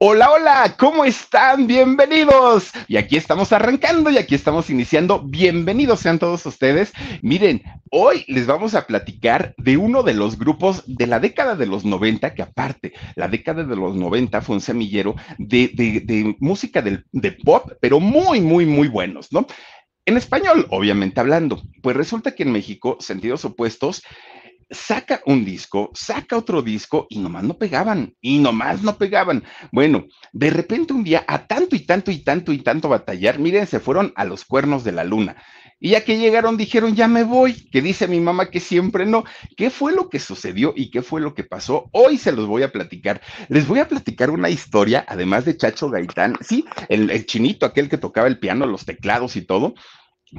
Hola, hola, ¿cómo están? Bienvenidos. Y aquí estamos arrancando y aquí estamos iniciando. Bienvenidos sean todos ustedes. Miren, hoy les vamos a platicar de uno de los grupos de la década de los 90, que aparte, la década de los 90 fue un semillero de, música de, de pop, pero muy, muy, muy buenos, ¿no? En español, obviamente hablando. Pues resulta que en México, sentidos opuestos, saca un disco, saca otro disco y nomás no pegaban, y nomás no pegaban. Bueno, de repente un día, a tanto y tanto y tanto y tanto batallar, miren, se fueron a los cuernos de la luna. Y ya que llegaron, dijeron, ya me voy, que dice mi mamá que siempre no. ¿Qué fue lo que sucedió y qué fue lo que pasó? Hoy se los voy a platicar. Les voy a platicar una historia, además de Chacho Gaitán, sí, el, el chinito, aquel que tocaba el piano, los teclados y todo,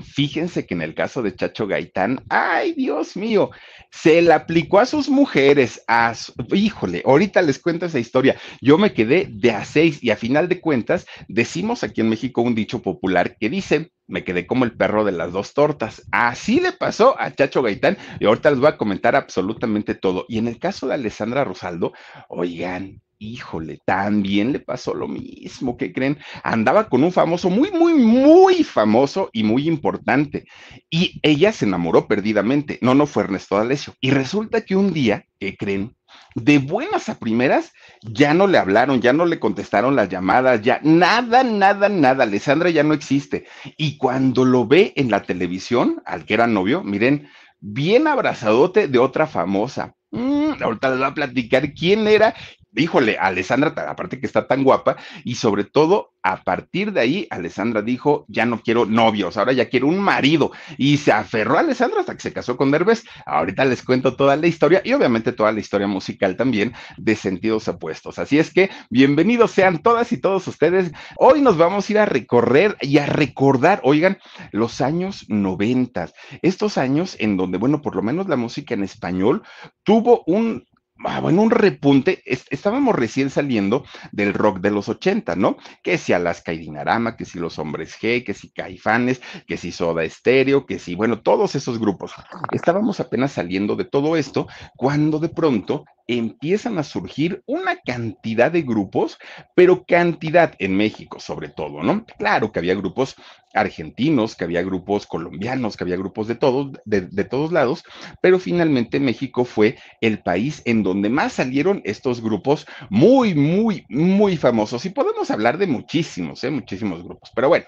Fíjense que en el caso de Chacho Gaitán, ay Dios mío, se le aplicó a sus mujeres, a híjole, ahorita les cuento esa historia. Yo me quedé de a seis y a final de cuentas decimos aquí en México un dicho popular que dice, me quedé como el perro de las dos tortas. Así le pasó a Chacho Gaitán y ahorita les voy a comentar absolutamente todo. Y en el caso de Alessandra Rosaldo, oigan, Híjole, también le pasó lo mismo, ¿qué creen? Andaba con un famoso, muy, muy, muy famoso y muy importante. Y ella se enamoró perdidamente. No, no fue Ernesto D'Alessio. Y resulta que un día, ¿qué creen? De buenas a primeras, ya no le hablaron, ya no le contestaron las llamadas, ya nada, nada, nada. Alessandra ya no existe. Y cuando lo ve en la televisión, al que era novio, miren, bien abrazadote de otra famosa. Mm, ahorita les voy a platicar quién era híjole, Alessandra, aparte que está tan guapa, y sobre todo, a partir de ahí, Alessandra dijo, ya no quiero novios, ahora ya quiero un marido, y se aferró a Alessandra hasta que se casó con Derbez. Ahorita les cuento toda la historia y obviamente toda la historia musical también de sentidos opuestos. Así es que, bienvenidos sean todas y todos ustedes. Hoy nos vamos a ir a recorrer y a recordar, oigan, los años 90, estos años en donde, bueno, por lo menos la música en español tuvo un ah, bueno, un repunte. estábamos recién saliendo del rock de los 80, ¿no? Que si Alaska y Dinarama, que si los hombres G, que si Caifanes, que si Soda Estéreo, que si, bueno, todos esos grupos. Estábamos apenas saliendo de todo esto cuando de pronto empiezan a surgir una cantidad de grupos, pero cantidad en México sobre todo, ¿no? Claro que había grupos argentinos, que había grupos colombianos, que había grupos de todos, de, de, todos lados, pero finalmente México fue el país en donde más salieron estos grupos muy, muy, muy famosos. Y podemos hablar de muchísimos, ¿eh? muchísimos grupos. Pero bueno,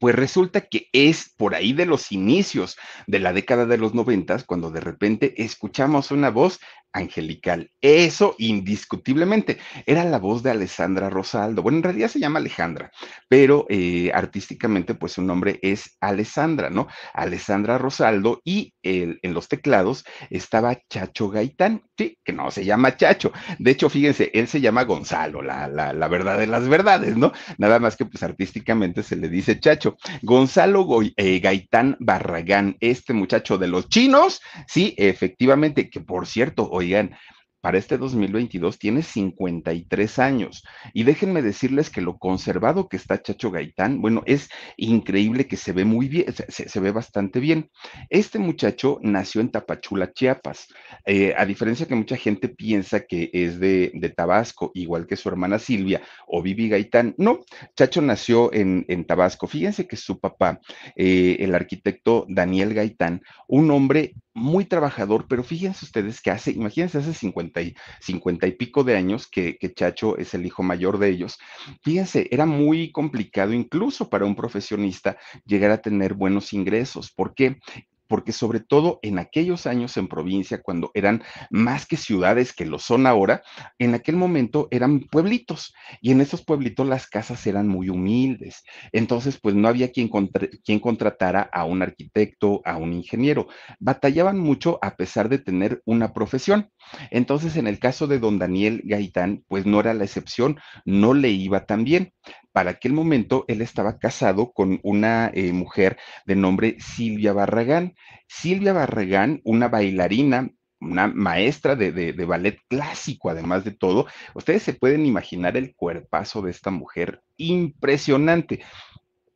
pues resulta que es por ahí de los inicios de la década de los noventas cuando de repente escuchamos una voz angelical. Eso indiscutiblemente era la voz de Alessandra Rosaldo. Bueno, en realidad se llama Alejandra, pero eh, artísticamente pues su nombre es Alessandra, ¿no? Alessandra Rosaldo y en los teclados estaba Chacho Gaitán, sí, que no se llama Chacho. De hecho, fíjense, él se llama Gonzalo, la, la, la verdad de las verdades, ¿no? Nada más que pues artísticamente se le dice Chacho. Gonzalo eh, Gaitán Barragán, este muchacho de los chinos, sí, efectivamente, que por cierto, oigan, para este 2022 tiene 53 años. Y déjenme decirles que lo conservado que está Chacho Gaitán, bueno, es increíble que se ve muy bien, se, ve bastante bien. Este muchacho nació en Tapachula, Chiapas. Eh, a diferencia que mucha gente piensa que es de, Tabasco, igual que su hermana Silvia o Vivi Gaitán. No, Chacho nació en, en Tabasco. Fíjense que su papá, eh, el arquitecto Daniel Gaitán, un hombre muy trabajador, pero fíjense ustedes que hace, imagínense, hace 50 y, 50 y pico de años que, que, Chacho es el hijo mayor de ellos. Fíjense, era muy complicado incluso para un profesionista llegar a tener buenos ingresos. ¿Por qué? Porque sobre todo en aquellos años en provincia, cuando eran más que ciudades que lo son ahora, en aquel momento eran pueblitos y en esos pueblitos las casas eran muy humildes. Entonces, pues no había quien, quien contratara a un arquitecto, a un ingeniero. Batallaban mucho a pesar de tener una profesión. Entonces, en el caso de don Daniel Gaitán, pues no era la excepción, no le iba tan bien. Para aquel momento, él estaba casado con una eh, mujer de nombre Silvia Barragán. Silvia Barragán, una bailarina una maestra de, de, de, ballet clásico, además de todo. Ustedes se pueden imaginar el cuerpazo de esta mujer impresionante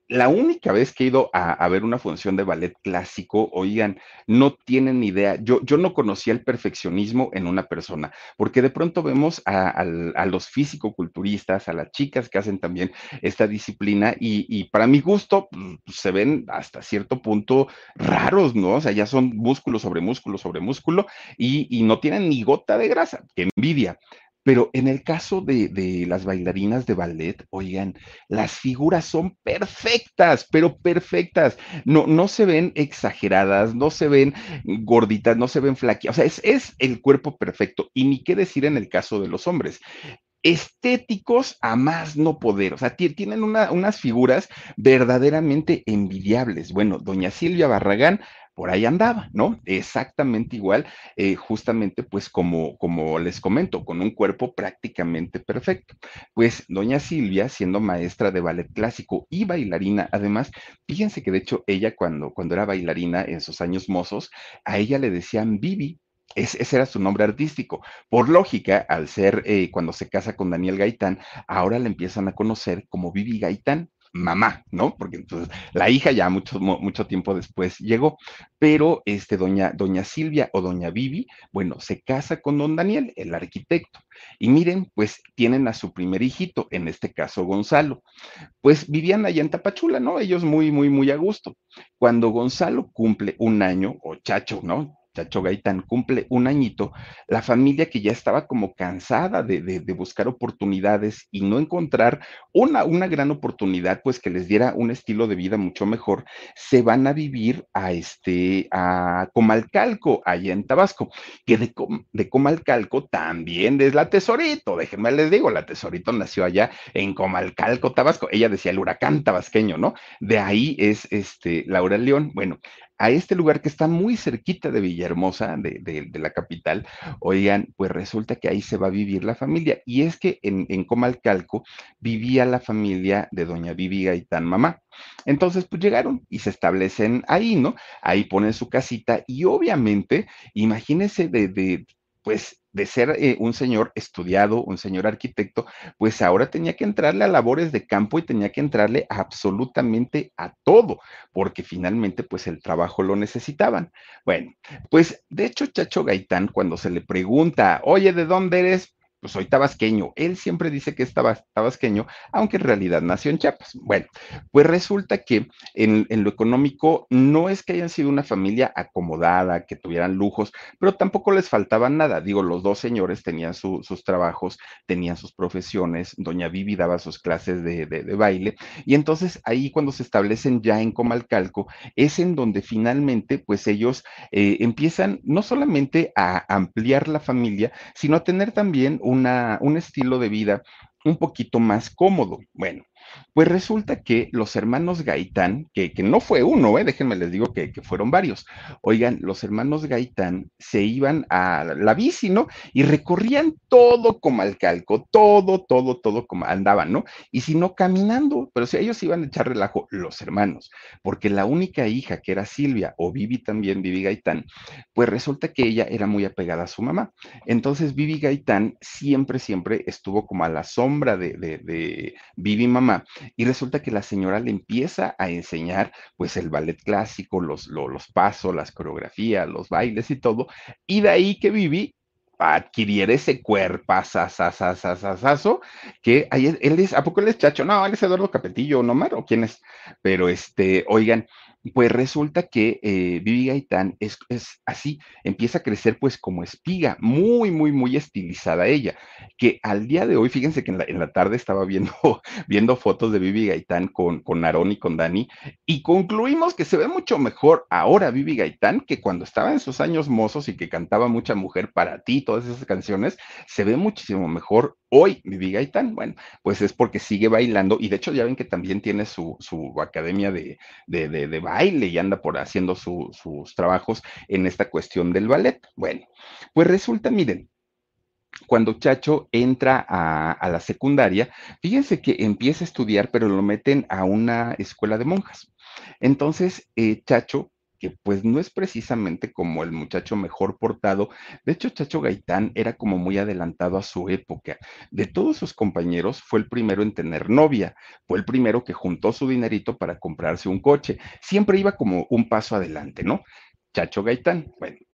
la única vez que he ido a, ver una función de ballet clásico, oigan, no tienen ni idea. Yo, yo no conocía el perfeccionismo en una persona, porque de pronto vemos a, los físico-culturistas, a las chicas que hacen también esta disciplina, y, para mi gusto pues, se ven hasta cierto punto raros, ¿no? O sea, ya son músculo sobre músculo sobre músculo y, y no tienen ni gota de grasa, que envidia. Pero en el caso de, las bailarinas de ballet, oigan, las figuras son perfectas, pero perfectas. No, no se ven exageradas, no se ven gorditas, no se ven flaqueadas. O sea, es, es el cuerpo perfecto. Y ni qué decir en el caso de los hombres estéticos a más no poder, o sea, tienen unas figuras verdaderamente envidiables. Bueno, doña Silvia Barragán por ahí andaba, ¿no? Exactamente igual, eh, justamente pues como, como les comento, con un cuerpo prácticamente perfecto. Pues doña Silvia, siendo maestra de ballet clásico y bailarina, además, fíjense que de hecho ella cuando, cuando era bailarina en sus años mozos, a ella le decían Vivi, ese era su nombre artístico. Por lógica, al ser eh, cuando se casa con Daniel Gaitán, ahora le empiezan a conocer como Vivi Gaitán mamá, ¿no? Porque entonces la hija ya mucho, mucho tiempo después llegó, pero este, doña, doña Silvia o doña Vivi, bueno, se casa con don Daniel, el arquitecto, y miren, pues tienen a su primer hijito, en este caso Gonzalo. Pues vivían allá en Tapachula, ¿no? Ellos muy, muy, muy a gusto. Cuando Gonzalo cumple un año, o chacho, ¿no? Chacho Gaitán cumple un añito, la familia que ya estaba como cansada de, buscar oportunidades y no encontrar una, una, gran oportunidad, pues que les diera un estilo de vida mucho mejor, se van a vivir a este, a Comalcalco, allá en Tabasco, que de, de Comalcalco también es la Tesorito, déjenme les digo, la Tesorito nació allá en Comalcalco, Tabasco, ella decía el huracán tabasqueño, ¿no? De ahí es este Laura León, bueno, a este lugar que está muy cerquita de Villahermosa, de, la capital, oigan, pues resulta que ahí se va a vivir la familia. Y es que en, en Comalcalco vivía la familia de doña Vivi Gaitán Mamá. Entonces, pues llegaron y se establecen ahí, ¿no? Ahí ponen su casita y obviamente, imagínense de, de pues de ser eh, un señor estudiado, un señor arquitecto, pues ahora tenía que entrarle a labores de campo y tenía que entrarle absolutamente a todo, porque finalmente pues el trabajo lo necesitaban. Bueno, pues de hecho Chacho Gaitán cuando se le pregunta, oye, ¿de dónde eres? Pues soy tabasqueño. Él siempre dice que es tabasqueño, aunque en realidad nació en Chiapas. Bueno, pues resulta que en, lo económico no es que hayan sido una familia acomodada, que tuvieran lujos, pero tampoco les faltaba nada. Digo, los dos señores tenían sus trabajos, tenían sus profesiones, doña Vivi daba sus clases de, baile, y entonces ahí cuando se establecen ya en Comalcalco, es en donde finalmente pues ellos eh, empiezan no solamente a ampliar la familia, sino a tener también un un estilo de vida un poquito más cómodo. Bueno, pues resulta que los hermanos Gaitán, que, no fue uno, ¿eh? déjenme les digo que, fueron varios. Oigan, los hermanos Gaitán se iban a la bici, ¿no? Y recorrían todo como al calco, todo, todo, todo como andaban, ¿no? Y si no, caminando, pero si ellos iban a echar relajo, los hermanos, porque la única hija que era Silvia o Vivi también, Vivi Gaitán, pues resulta que ella era muy apegada a su mamá. Entonces Vivi Gaitán siempre, siempre estuvo como a la sombra de, de, de Vivi mamá y resulta que la señora le empieza a enseñar pues el ballet clásico, los, los, pasos, las coreografías, los bailes y todo, y de ahí que Vivi adquiriera ese cuerpazazazazazazo, que ahí él es, ¿a poco él es chacho? No, él es Eduardo Capetillo, ¿no, Mar? ¿O quién es? Pero este, oigan, Pues resulta que eh, Vivi Gaitán es, es, así, empieza a crecer pues como espiga, muy, muy, muy estilizada ella, que al día de hoy, fíjense que en la, en la tarde estaba viendo, viendo fotos de Vivi Gaitán con, con Aarón y con Dani, y concluimos que se ve mucho mejor ahora Vivi Gaitán que cuando estaba en sus años mozos y que cantaba Mucha Mujer para ti, todas esas canciones, se ve muchísimo mejor hoy Vivi Gaitán. Bueno, pues es porque sigue bailando, y de hecho ya ven que también tiene su, su academia de, de, de, baile y anda por haciendo su, sus trabajos en esta cuestión del ballet. Bueno, pues resulta, miren, cuando Chacho entra a, a, la secundaria, fíjense que empieza a estudiar, pero lo meten a una escuela de monjas. Entonces, eh, Chacho que pues no es precisamente como el muchacho mejor portado. De hecho, Chacho Gaitán era como muy adelantado a su época. De todos sus compañeros, fue el primero en tener novia, fue el primero que juntó su dinerito para comprarse un coche. Siempre iba como un paso adelante, ¿no? Chacho Gaitán. Bueno,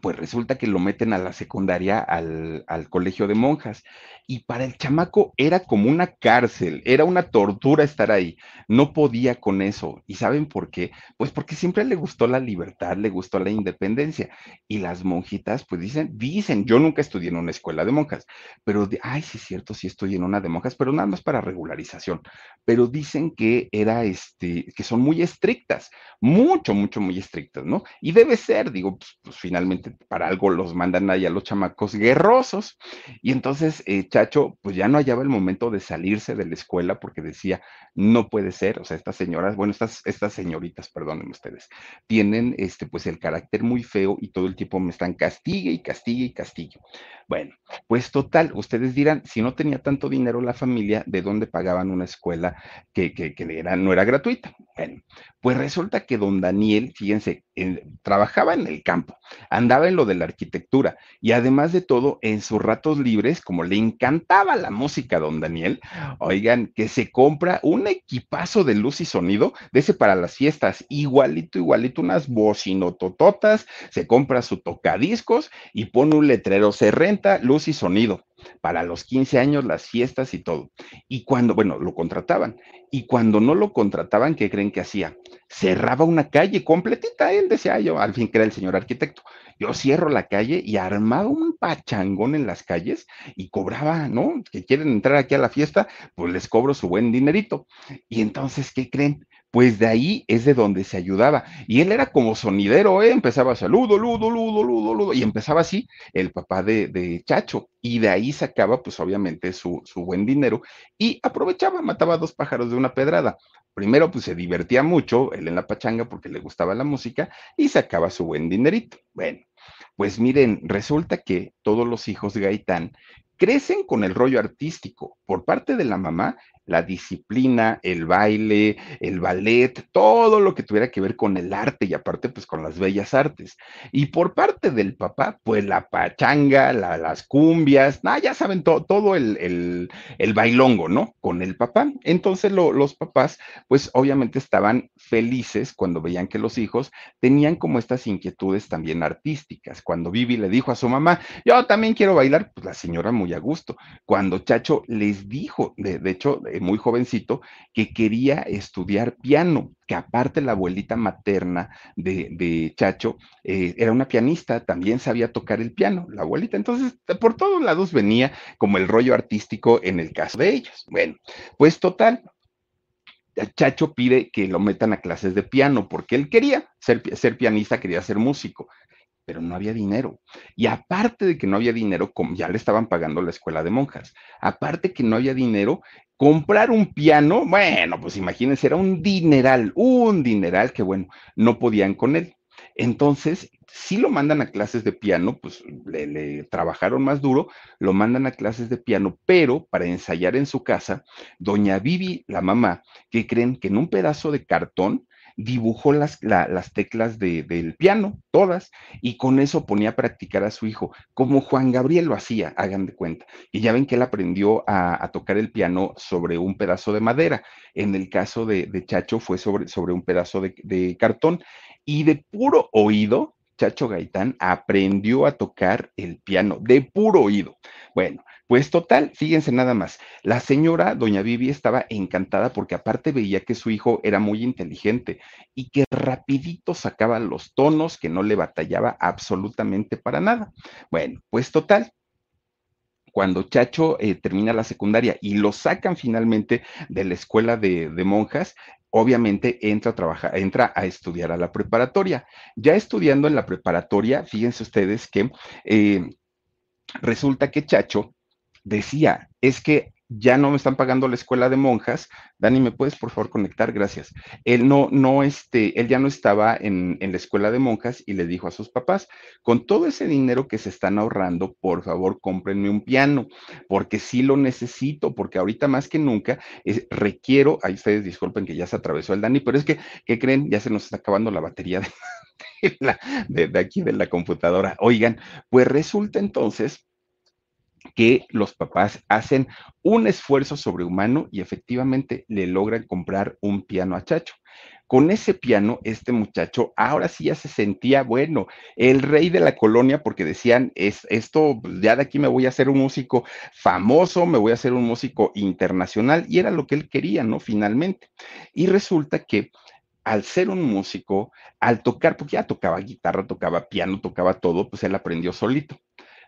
pues resulta que lo meten a la secundaria, al, al, colegio de monjas. Y para el chamaco era como una cárcel, era una tortura estar ahí. No podía con eso. ¿Y saben por qué? Pues porque siempre le gustó la libertad, le gustó la independencia. Y las monjitas, pues dicen, dicen, yo nunca estudié en una escuela de monjas, pero, de, ay, sí es cierto, sí estoy en una de monjas, pero nada más para regularización. Pero dicen que era, este, que son muy estrictas, mucho, mucho, muy estrictas, ¿no? Y debe ser, digo, pues, pues finalmente para algo los mandan ahí a los chamacos guerrosos. Y entonces eh, Chacho, pues ya no hallaba el momento de salirse de la escuela porque decía, no puede ser, o sea, estas señoras, bueno, estas, estas señoritas, perdonen ustedes, tienen este, pues el carácter muy feo y todo el tiempo me están castigue y castigue y castigue. Bueno, pues total, ustedes dirán, si no tenía tanto dinero la familia, ¿de dónde pagaban una escuela que, que, que era, no era gratuita? Bueno, pues resulta que don Daniel, fíjense, en, trabajaba en el campo, andaba en lo de la arquitectura y además de todo, en sus ratos libres, como le encantaba la música a don Daniel, oigan, que se compra un equipazo de luz y sonido de ese para las fiestas, igualito, igualito, unas bocinotototas, se compra su tocadiscos y pone un letrero, se renta luz y sonido para los 15 años, las fiestas y todo. Y cuando, bueno, lo contrataban. Y cuando no lo contrataban, ¿qué creen que hacía? Cerraba una calle completita. Él decía, yo al fin que era el señor arquitecto. Yo cierro la calle y armaba un pachangón en las calles y cobraba, ¿no? Que quieren entrar aquí a la fiesta, pues les cobro su buen dinerito. Y entonces, ¿qué creen? Pues de ahí es de donde se ayudaba. Y él era como sonidero, ¿eh? empezaba saludo, ludo, ludo, ludo, ludo, y empezaba así el papá de, Chacho, y de ahí sacaba, pues obviamente, su, su, buen dinero y aprovechaba, mataba dos pájaros de una pedrada. Primero, pues se divertía mucho, él en la pachanga porque le gustaba la música y sacaba su buen dinerito. Bueno, pues miren, resulta que todos los hijos de Gaitán crecen con el rollo artístico. Por parte de la mamá, la disciplina, el baile, el ballet, todo lo que tuviera que ver con el arte y aparte pues con las bellas artes. Y por parte del papá, pues la pachanga, la, las cumbias, nah, ya saben to, todo el, el, el, bailongo, ¿no? Con el papá. Entonces lo, los papás pues obviamente estaban felices cuando veían que los hijos tenían como estas inquietudes también artísticas. Cuando Vivi le dijo a su mamá, yo también quiero bailar, pues la señora muy a gusto. Cuando Chacho les dijo, de hecho, muy jovencito, que quería estudiar piano, que aparte la abuelita materna de, de Chacho eh, era una pianista, también sabía tocar el piano, la abuelita. Entonces, por todos lados venía como el rollo artístico en el caso de ellos. Bueno, pues total, Chacho pide que lo metan a clases de piano porque él quería ser, ser pianista, quería ser músico pero no había dinero. Y aparte de que no había dinero, como ya le estaban pagando la escuela de monjas, aparte que no había dinero, comprar un piano, bueno, pues imagínense, era un dineral, un dineral que bueno, no podían con él. Entonces, si lo mandan a clases de piano, pues le, trabajaron más duro, lo mandan a clases de piano, pero para ensayar en su casa, doña Vivi, la mamá, que creen que en un pedazo de cartón dibujó las, las teclas del piano, todas, y con eso ponía a practicar a su hijo, como Juan Gabriel lo hacía, hagan de cuenta. Y ya ven que él aprendió a, tocar el piano sobre un pedazo de madera. En el caso de, Chacho fue sobre, sobre un pedazo de, de cartón. Y de puro oído, Chacho Gaitán aprendió a tocar el piano de puro oído. Bueno, pues total, fíjense nada más. La señora, doña Vivi, estaba encantada porque aparte veía que su hijo era muy inteligente y que rapidito sacaba los tonos, que no le batallaba absolutamente para nada. Bueno, pues total, cuando Chacho eh, termina la secundaria y lo sacan finalmente de la escuela de, monjas, obviamente entra a trabajar, entra a estudiar a la preparatoria. Ya estudiando en la preparatoria, fíjense ustedes que eh, resulta que Chacho decía, es que ya no me están pagando la escuela de monjas. Dani, ¿me puedes por favor conectar? Gracias. Él no, no, este, él ya no estaba en, en, la escuela de monjas y le dijo a sus papás, con todo ese dinero que se están ahorrando, por favor, cómprenme un piano, porque sí lo necesito, porque ahorita más que nunca requiero, ahí ustedes disculpen que ya se atravesó el Dani, pero es que, ¿qué creen? Ya se nos está acabando la batería de, de aquí de la computadora. Oigan, pues resulta entonces que los papás hacen un esfuerzo sobrehumano y efectivamente le logran comprar un piano a Chacho. Con ese piano, este muchacho ahora sí ya se sentía, bueno, el rey de la colonia, porque decían, es, esto, pues, ya de aquí me voy a hacer un músico famoso, me voy a hacer un músico internacional, y era lo que él quería, ¿no? Finalmente. Y resulta que al ser un músico, al tocar, porque ya tocaba guitarra, tocaba piano, tocaba todo, pues él aprendió solito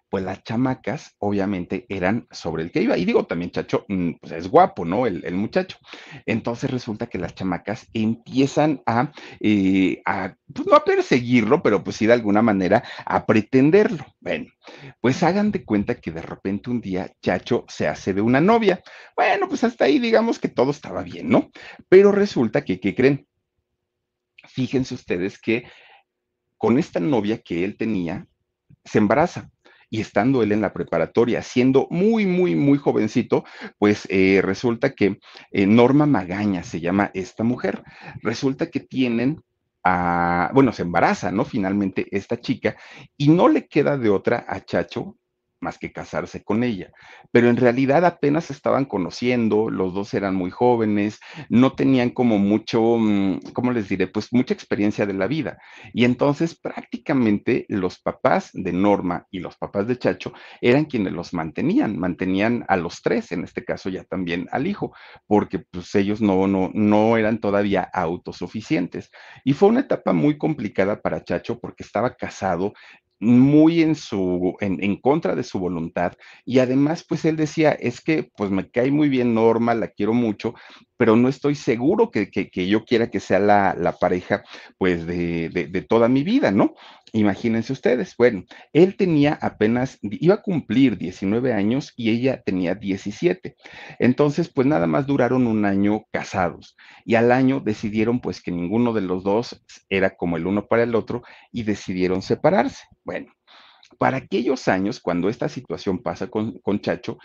pues las chamacas obviamente eran sobre el que iba. Y digo también, chacho, mm, pues es guapo, ¿no? El, muchacho. Entonces resulta que las chamacas empiezan a, eh, a, pues no a perseguirlo, pero pues sí de alguna manera a pretenderlo. Bueno, pues hagan de cuenta que de repente un día Chacho se hace de una novia. Bueno, pues hasta ahí digamos que todo estaba bien, ¿no? Pero resulta que, ¿qué creen? Fíjense ustedes que con esta novia que él tenía, se embaraza y estando él en la preparatoria, siendo muy, muy, muy jovencito, pues eh, resulta que eh, Norma Magaña se llama esta mujer. Resulta que tienen a, bueno, se embaraza, ¿no? Finalmente esta chica y no le queda de otra a Chacho más que casarse con ella. Pero en realidad apenas estaban conociendo, los dos eran muy jóvenes, no tenían como mucho, mm, ¿cómo les diré? Pues mucha experiencia de la vida. Y entonces prácticamente los papás de Norma y los papás de Chacho eran quienes los mantenían, mantenían a los tres, en este caso ya también al hijo, porque pues ellos no, no, no eran todavía autosuficientes. Y fue una etapa muy complicada para Chacho porque estaba casado, muy en su, en, contra de su voluntad. Y además, pues él decía, es que pues me cae muy bien Norma, la quiero mucho, pero no estoy seguro que, yo quiera que sea la, pareja pues de, de, toda mi vida, ¿no? Imagínense ustedes. Bueno, él tenía apenas, iba a cumplir 19 años y ella tenía 17. Entonces, pues nada más duraron un año casados y al año decidieron pues que ninguno de los dos era como el uno para el otro y decidieron separarse. Bueno, para aquellos años, cuando esta situación pasa con, Chacho,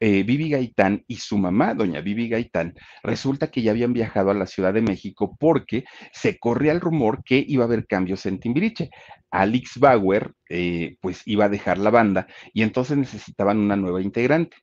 eh, Vivi Gaitán y su mamá, doña Vivi Gaitán, resulta que ya habían viajado a la Ciudad de México porque se corría el rumor que iba a haber cambios en Timbiriche. Alex Bauer, eh, pues iba a dejar la banda y entonces necesitaban una nueva integrante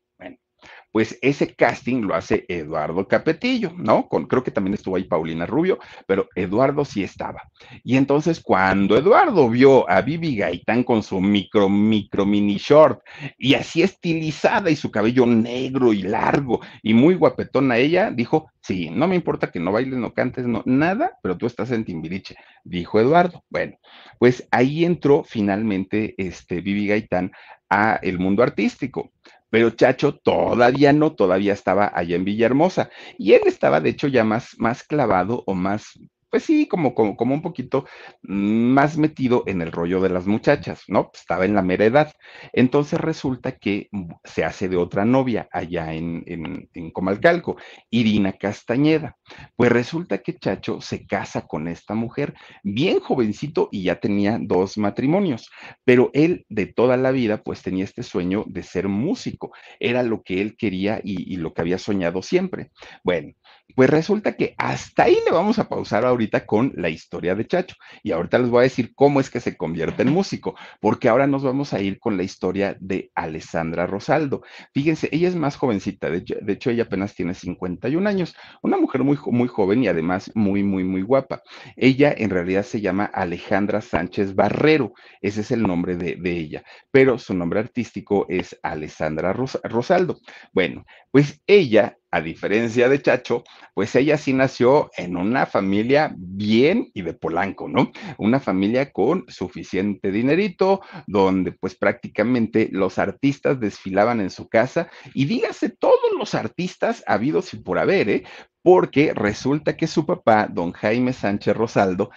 pues ese casting lo hace Eduardo Capetillo, ¿no? Con, creo que también estuvo ahí Paulina Rubio, pero Eduardo sí estaba. Y entonces cuando Eduardo vio a Vivi Gaitán con su micro, micro mini short y así estilizada y su cabello negro y largo y muy guapetona ella, dijo, sí, no me importa que no bailes, no cantes, no, nada, pero tú estás en Timbiriche, dijo Eduardo. Bueno, pues ahí entró finalmente este Vivi Gaitán a el mundo artístico pero Chacho todavía no, todavía estaba allá en Villahermosa. Y él estaba, de hecho, ya más, más clavado o más pues sí, como, como, como un poquito más metido en el rollo de las muchachas, ¿no? Estaba en la mera edad. Entonces resulta que se hace de otra novia allá en, en, en Comalcalco, Irina Castañeda. Pues resulta que Chacho se casa con esta mujer, bien jovencito y ya tenía dos matrimonios, pero él de toda la vida pues tenía este sueño de ser músico, era lo que él quería y lo que había soñado siempre. Bueno, pues resulta que hasta ahí le vamos a pausar ahorita con la historia de Chacho. Y ahorita les voy a decir cómo es que se convierte en músico, porque ahora nos vamos a ir con la historia de Alessandra Rosaldo. Fíjense, ella es más jovencita, de hecho, ella apenas tiene 51 años, una mujer muy, muy joven y además muy, muy, muy guapa. Ella en realidad se llama Alejandra Sánchez Barrero, ese es el nombre de, de ella, pero su nombre artístico es Alessandra Rosaldo. Bueno, pues ella a diferencia de Chacho, pues ella sí nació en una familia bien y de Polanco, ¿no? Una familia con suficiente dinerito, donde pues prácticamente los artistas desfilaban en su casa y dígase todos los artistas habidos y por haber, ¿eh? Porque resulta que su papá, don Jaime Sánchez Rosaldo,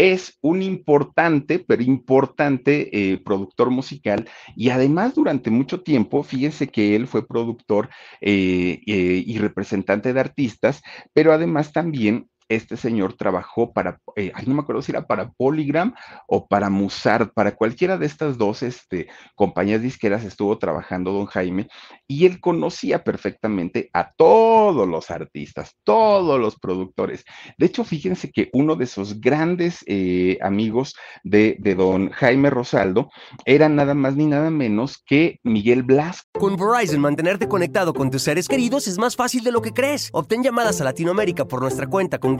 es un importante, pero importante eh, productor musical. Y además durante mucho tiempo, fíjense que él fue productor eh, eh, y representante de artistas, pero además también este señor trabajó para, eh, no me acuerdo si era para Polygram o para Musart, para cualquiera de estas dos este, compañías disqueras estuvo trabajando don Jaime y él conocía perfectamente a todos los artistas, todos los productores. De hecho, fíjense que uno de sus grandes eh, amigos de, de don Jaime Rosaldo era nada más ni nada menos que Miguel Blas. Con Verizon, mantenerte conectado con tus seres queridos es más fácil de lo que crees. Obtén llamadas a Latinoamérica por nuestra cuenta con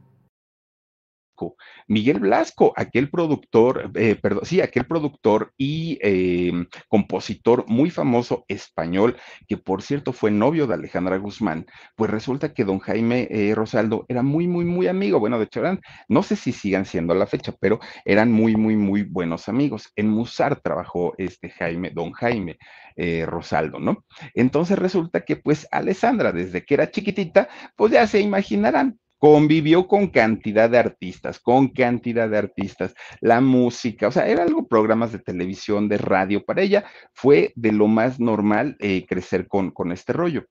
Miguel Blasco, aquel productor, eh, perdón, sí, aquel productor y eh, compositor muy famoso español, que por cierto fue novio de Alejandra Guzmán, pues resulta que don Jaime eh, Rosaldo era muy, muy, muy amigo. Bueno, de hecho, no sé si sigan siendo a la fecha, pero eran muy, muy, muy buenos amigos. En Musar trabajó este Jaime, don Jaime. Rosaldo, ¿no? Entonces resulta que pues Alessandra, desde que era chiquitita, pues ya se imaginarán, convivió con cantidad de artistas, con cantidad de artistas, la música, o sea, era algo, programas de televisión, de radio, para ella fue de lo más normal eh, crecer con, con este rollo.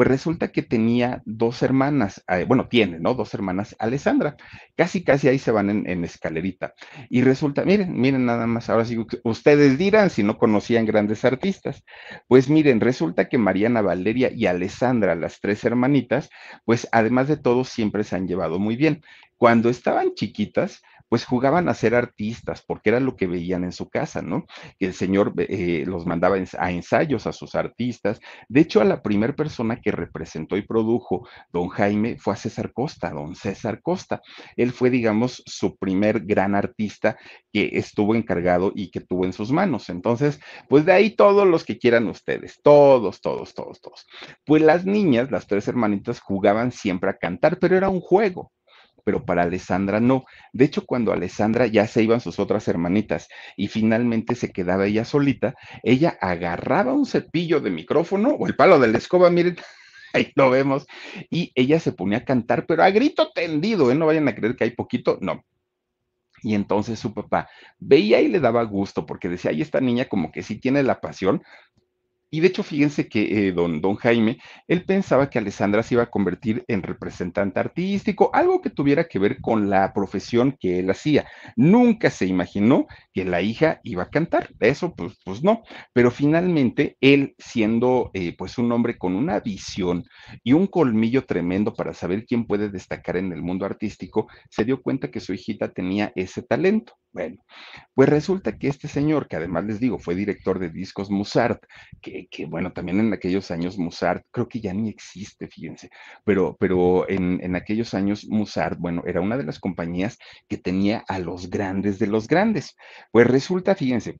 Pues resulta que tenía dos hermanas, eh, bueno, tiene, ¿no? Dos hermanas, Alessandra, casi, casi ahí se van en, escalerita. Y resulta, miren, miren nada más, ahora sí, ustedes dirán si no conocían grandes artistas. Pues miren, resulta que Mariana Valeria y Alessandra, las tres hermanitas, pues además de todo, siempre se han llevado muy bien. Cuando estaban chiquitas, pues jugaban a ser artistas, porque era lo que veían en su casa, ¿no? Que el señor eh, los mandaba a ensayos a sus artistas. De hecho, a la primera persona que representó y produjo don Jaime fue a César Costa, don César Costa. Él fue, digamos, su primer gran artista que estuvo encargado y que tuvo en sus manos. Entonces, pues de ahí todos los que quieran ustedes, todos, todos, todos, todos. Pues las niñas, las tres hermanitas, jugaban siempre a cantar, pero era un juego pero para Alessandra no. De hecho, cuando Alessandra ya se iban sus otras hermanitas y finalmente se quedaba ella solita, ella agarraba un cepillo de micrófono o el palo de la escoba, miren, ahí lo vemos, y ella se ponía a cantar, pero a grito tendido, ¿eh? No vayan a creer que hay poquito, no. Y entonces su papá veía y le daba gusto porque decía, ay, esta niña como que sí tiene la pasión, y de hecho, fíjense que eh, don, don Jaime, él pensaba que Alessandra se iba a convertir en representante artístico, algo que tuviera que ver con la profesión que él hacía. Nunca se imaginó que la hija iba a cantar, eso pues, pues no, pero finalmente él siendo eh, pues un hombre con una visión y un colmillo tremendo para saber quién puede destacar en el mundo artístico, se dio cuenta que su hijita tenía ese talento. Bueno, pues resulta que este señor, que además les digo, fue director de discos Musart, que, que bueno, también en aquellos años Musart, creo que ya ni existe, fíjense, pero, pero en, en aquellos años Musart, bueno, era una de las compañías que tenía a los grandes de los grandes. Pues resulta, fíjense,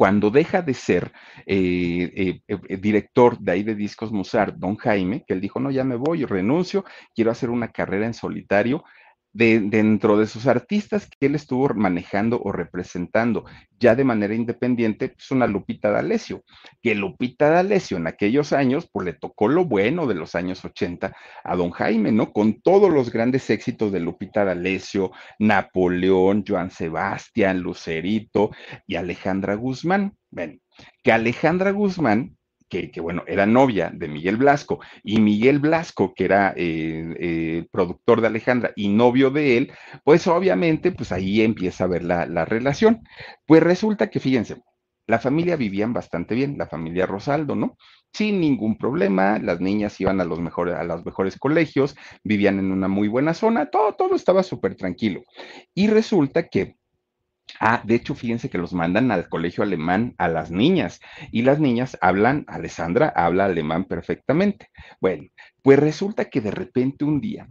cuando deja de ser eh, eh, eh, director de ahí de Discos Musar, don Jaime, que él dijo, no, ya me voy, renuncio, quiero hacer una carrera en solitario, de, dentro de sus artistas que él estuvo manejando o representando ya de manera independiente, pues una Lupita D'Alessio, que Lupita D'Alessio en aquellos años, pues le tocó lo bueno de los años 80 a don Jaime, ¿no? Con todos los grandes éxitos de Lupita D'Alessio, Napoleón, Joan Sebastián, Lucerito y Alejandra Guzmán. Ven, que Alejandra Guzmán que, bueno, era novia de Miguel Blasco, y Miguel Blasco, que era eh, eh, productor de Alejandra y novio de él, pues obviamente, pues ahí empieza a ver la, la relación. Pues resulta que, fíjense, la familia vivían bastante bien, la familia Rosaldo, ¿no? Sin ningún problema, las niñas iban a los mejores, a los mejores colegios, vivían en una muy buena zona, todo, todo estaba súper tranquilo. Y resulta que Ah, de hecho, fíjense que los mandan al colegio alemán a las niñas y las niñas hablan, Alessandra habla alemán perfectamente. Bueno, pues resulta que de repente un día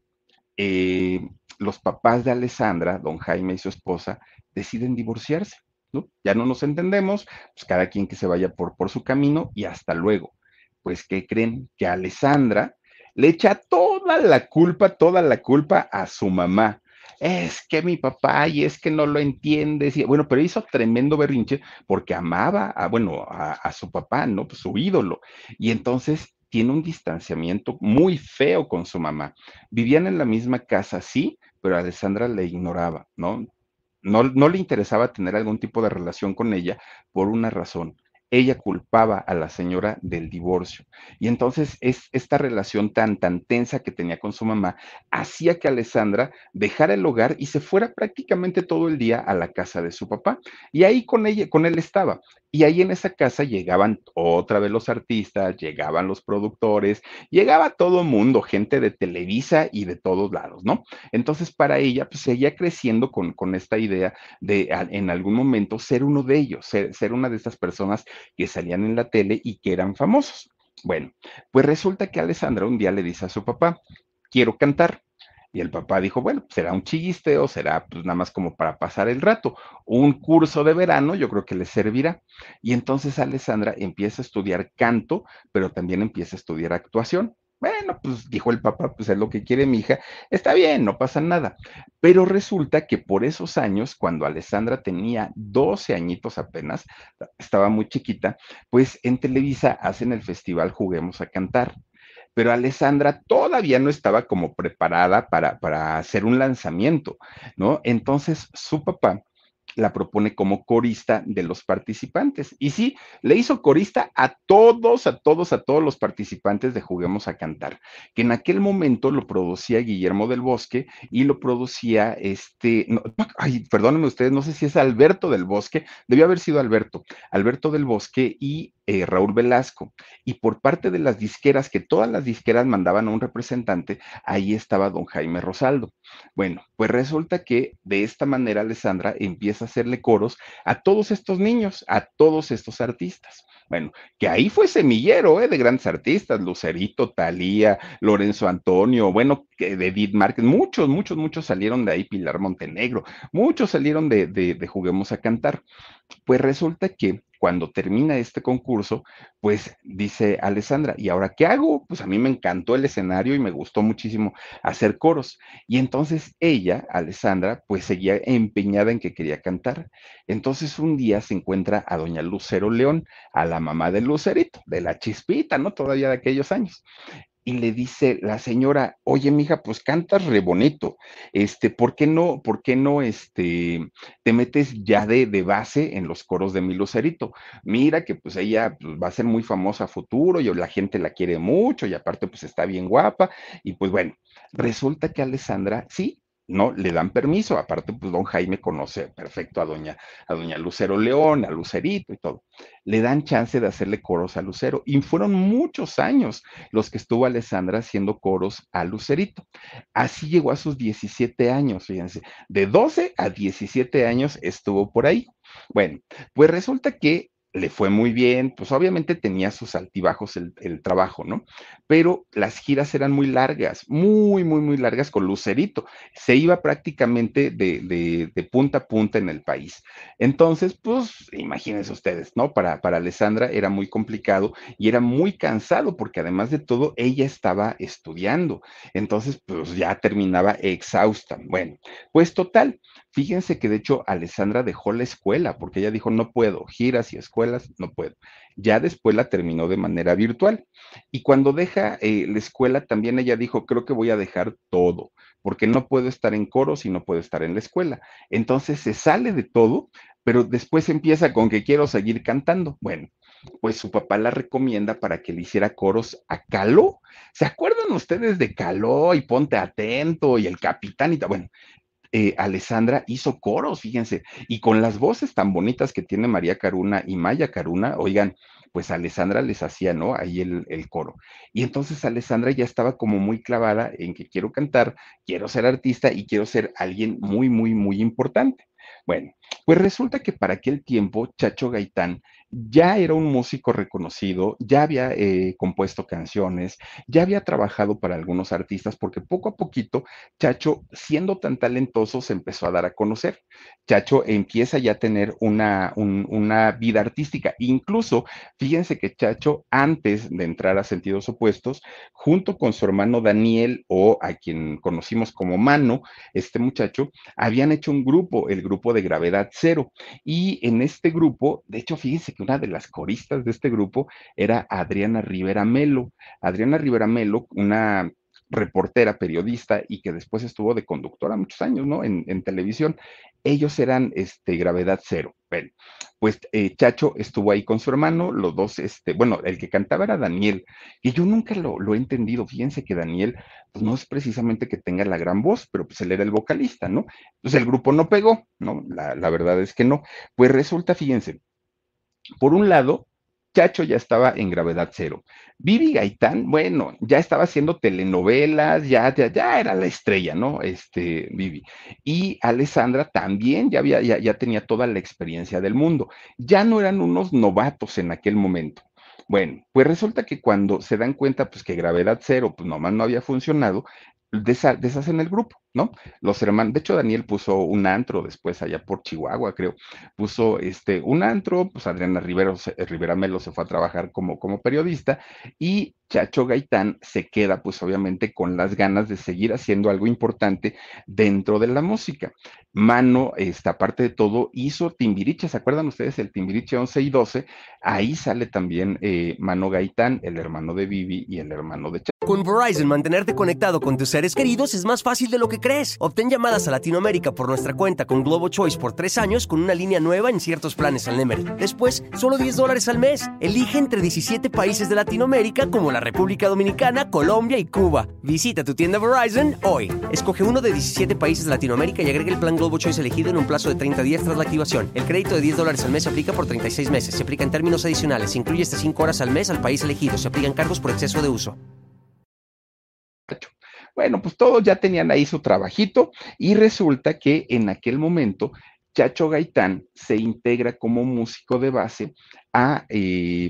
eh, los papás de Alessandra, don Jaime y su esposa, deciden divorciarse. ¿no? Ya no nos entendemos, pues cada quien que se vaya por, por su camino y hasta luego. Pues, ¿qué creen? Que Alessandra le echa toda la culpa, toda la culpa a su mamá es que mi papá y es que no lo entiendes. Y, bueno, pero hizo tremendo berrinche porque amaba a, bueno, a, su papá, ¿no? Pues su ídolo. Y entonces tiene un distanciamiento muy feo con su mamá. Vivían en la misma casa, sí, pero Alessandra le ignoraba, ¿no? No, no le interesaba tener algún tipo de relación con ella por una razón ella culpaba a la señora del divorcio. Y entonces es esta relación tan, tan tensa que tenía con su mamá hacía que Alessandra dejara el hogar y se fuera prácticamente todo el día a la casa de su papá. Y ahí con ella, con él estaba. Y ahí en esa casa llegaban otra vez los artistas, llegaban los productores, llegaba todo mundo, gente de Televisa y de todos lados, ¿no? Entonces para ella, pues seguía creciendo con, con esta idea de en algún momento ser uno de ellos, ser, ser una de estas personas que salían en la tele y que eran famosos. Bueno, pues resulta que Alessandra un día le dice a su papá, quiero cantar. Y el papá dijo, bueno, será un chillisteo, será pues nada más como para pasar el rato. Un curso de verano yo creo que le servirá. Y entonces Alessandra empieza a estudiar canto, pero también empieza a estudiar actuación. Bueno, pues dijo el papá, pues es lo que quiere mi hija, está bien, no pasa nada. Pero resulta que por esos años, cuando Alessandra tenía 12 añitos apenas, estaba muy chiquita, pues en Televisa hacen el festival Juguemos a Cantar. Pero Alessandra todavía no estaba como preparada para, para hacer un lanzamiento, ¿no? Entonces su papá la propone como corista de los participantes. Y sí, le hizo corista a todos, a todos, a todos los participantes de Juguemos a Cantar, que en aquel momento lo producía Guillermo del Bosque y lo producía este, ay, perdónenme ustedes, no sé si es Alberto del Bosque, debió haber sido Alberto, Alberto del Bosque y eh, Raúl Velasco. Y por parte de las disqueras, que todas las disqueras mandaban a un representante, ahí estaba don Jaime Rosaldo. Bueno, pues resulta que de esta manera Alessandra empieza a hacerle coros a todos estos niños, a todos estos artistas. Bueno, que ahí fue semillero ¿eh? de grandes artistas, Lucerito, Talía, Lorenzo Antonio, bueno, de Edith Márquez, muchos, muchos, muchos salieron de ahí, Pilar Montenegro, muchos salieron de, de Juguemos a Cantar. Pues resulta que cuando termina este concurso, pues dice Alessandra, ¿y ahora qué hago? Pues a mí me encantó el escenario y me gustó muchísimo hacer coros. Y entonces ella, Alessandra, pues seguía empeñada en que quería cantar. Entonces un día se encuentra a doña Lucero León, a la mamá de Lucerito, de la chispita, ¿no? Todavía de aquellos años y le dice la señora, oye, mija, pues cantas re bonito, este, ¿por qué no, por qué no, este, te metes ya de, de base en los coros de mi Lucerito? Mira que pues ella pues, va a ser muy famosa a futuro, y la gente la quiere mucho, y aparte pues está bien guapa, y pues bueno, resulta que Alessandra, sí, no le dan permiso. Aparte, pues don Jaime conoce perfecto a doña, a doña Lucero León, a Lucerito y todo. Le dan chance de hacerle coros a Lucero. Y fueron muchos años los que estuvo Alessandra haciendo coros a Lucerito. Así llegó a sus 17 años, fíjense. De 12 a 17 años estuvo por ahí. Bueno, pues resulta que le fue muy bien, pues obviamente tenía sus altibajos el, trabajo, ¿no? Pero las giras eran muy largas, muy, muy, muy largas con Lucerito. Se iba prácticamente de, de, punta a punta en el país. Entonces, pues imagínense ustedes, ¿no? Para, para Alessandra era muy complicado y era muy cansado porque además de todo, ella estaba estudiando. Entonces, pues ya terminaba exhausta. Bueno, pues total, Fíjense que de hecho Alessandra dejó la escuela porque ella dijo, no puedo, giras y escuelas, no puedo. Ya después la terminó de manera virtual. Y cuando deja eh, la escuela, también ella dijo, creo que voy a dejar todo, porque no puedo estar en coros y no puedo estar en la escuela. Entonces se sale de todo, pero después empieza con que quiero seguir cantando. Bueno, pues su papá la recomienda para que le hiciera coros a Caló. ¿Se acuerdan ustedes de Caló y Ponte Atento y el Capitán y? Bueno, eh, Alessandra hizo coros, fíjense, y con las voces tan bonitas que tiene María Caruna y Maya Caruna, oigan, pues Alessandra les hacía, ¿no? Ahí el, el, coro. Y entonces Alessandra ya estaba como muy clavada en que quiero cantar, quiero ser artista y quiero ser alguien muy, muy, muy importante. Bueno, pues resulta que para aquel tiempo Chacho Gaitán ya era un músico reconocido, ya había eh, compuesto canciones, ya había trabajado para algunos artistas, porque poco a poquito Chacho, siendo tan talentoso, se empezó a dar a conocer. Chacho empieza ya a tener una, una vida artística. Incluso, fíjense que Chacho, antes de entrar a Sentidos Opuestos, junto con su hermano Daniel, o a quien conocimos como Mano, este muchacho, habían hecho un grupo, el grupo de Gravedad Cero. Y en este grupo, de hecho, fíjense una de las coristas de este grupo era Adriana Rivera Melo. Adriana Rivera Melo, una reportera, periodista y que después estuvo de conductora muchos años, ¿no? En, televisión. Ellos eran este, gravedad cero. Bueno, pues eh, Chacho estuvo ahí con su hermano, los dos, este, bueno, el que cantaba era Daniel, y yo nunca lo, he entendido. Fíjense que Daniel, pues no es precisamente que tenga la gran voz, pero pues él era el vocalista, ¿no? Pues el grupo no pegó, ¿no? La, la verdad es que no. Pues resulta, fíjense, por un lado, Chacho ya estaba en gravedad cero. Vivi Gaitán, bueno, ya estaba haciendo telenovelas, ya, ya, era la estrella, ¿no? Este, Vivi. Y Alessandra también ya, había, ya, ya tenía toda la experiencia del mundo. Ya no eran unos novatos en aquel momento. Bueno, pues resulta que cuando se dan cuenta, pues que gravedad cero, pues nomás no había funcionado, deshacen el grupo, ¿no? Los hermanos, de hecho Daniel puso un antro después allá por Chihuahua, creo, puso este, un antro, pues Adriana Rivero, Rivera Melo se fue a trabajar como, como periodista y Chacho Gaitán se queda pues obviamente con las ganas de seguir haciendo algo importante dentro de la música. Mano, esta parte de todo, hizo Timbiriche, ¿se acuerdan ustedes el Timbiriche 11 y 12? Ahí sale también eh, Mano Gaitán, el hermano de Vivi y el hermano de Chacho. Con Verizon, mantenerte conectado con tus seres queridos es más fácil de lo que crees. Obtén llamadas a Latinoamérica por nuestra cuenta con Globo Choice por tres años con una línea nueva en ciertos planes al Nemery. Después, solo 10 dólares al mes. Elige entre 17 países de Latinoamérica como la República Dominicana, Colombia y Cuba. Visita tu tienda Verizon hoy. Escoge uno de 17 países de Latinoamérica y agrega el plan Globo Choice elegido en un plazo de 30 días tras la activación. El crédito de 10 dólares al mes se aplica por 36 meses. Se aplica en términos adicionales. Se incluye hasta 5 horas al mes al país elegido. Se aplican cargos por exceso de uso. Bueno, pues todos ya tenían ahí su trabajito y resulta que en aquel momento Chacho Gaitán se integra como músico de base a eh,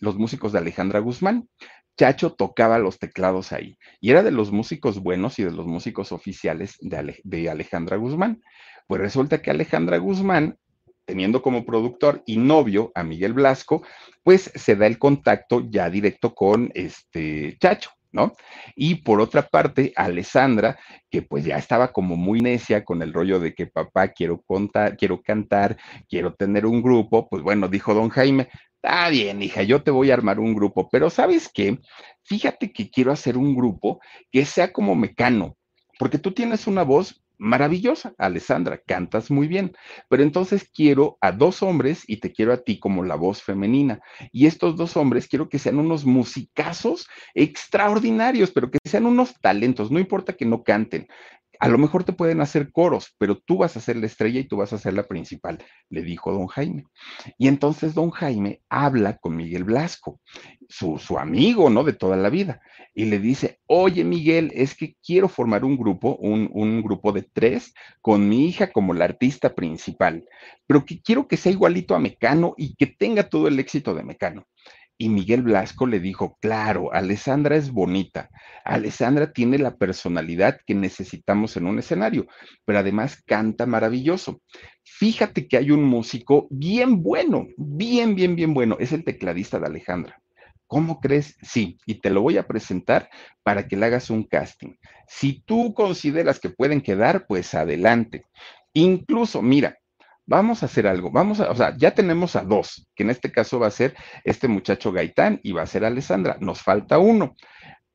los músicos de Alejandra Guzmán. Chacho tocaba los teclados ahí y era de los músicos buenos y de los músicos oficiales de, Alejandra Guzmán. Pues resulta que Alejandra Guzmán teniendo como productor y novio a Miguel Blasco, pues se da el contacto ya directo con este Chacho. ¿no? Y por otra parte, Alessandra, que pues ya estaba como muy necia con el rollo de que papá quiero contar, quiero cantar, quiero tener un grupo, pues bueno, dijo don Jaime, está bien, hija, yo te voy a armar un grupo, pero ¿sabes qué? Fíjate que quiero hacer un grupo que sea como mecano, porque tú tienes una voz maravillosa, Alessandra, cantas muy bien, pero entonces quiero a dos hombres y te quiero a ti como la voz femenina. Y estos dos hombres quiero que sean unos musicazos extraordinarios, pero que sean unos talentos, no importa que no canten. A lo mejor te pueden hacer coros, pero tú vas a ser la estrella y tú vas a ser la principal, le dijo don Jaime. Y entonces don Jaime habla con Miguel Blasco, su, su amigo, ¿no? De toda la vida, y le dice, oye Miguel, es que quiero formar un grupo, un, un grupo de tres, con mi hija como la artista principal, pero que quiero que sea igualito a Mecano y que tenga todo el éxito de Mecano. Y Miguel Blasco le dijo, claro, Alessandra es bonita, Alessandra tiene la personalidad que necesitamos en un escenario, pero además canta maravilloso. Fíjate que hay un músico bien bueno, bien, bien, bien bueno, es el tecladista de Alejandra. ¿Cómo crees? Sí, y te lo voy a presentar para que le hagas un casting. Si tú consideras que pueden quedar, pues adelante. Incluso, mira, vamos a hacer algo, vamos a, o sea, ya tenemos a dos, que en este caso va a ser este muchacho Gaitán y va a ser Alessandra, nos falta uno.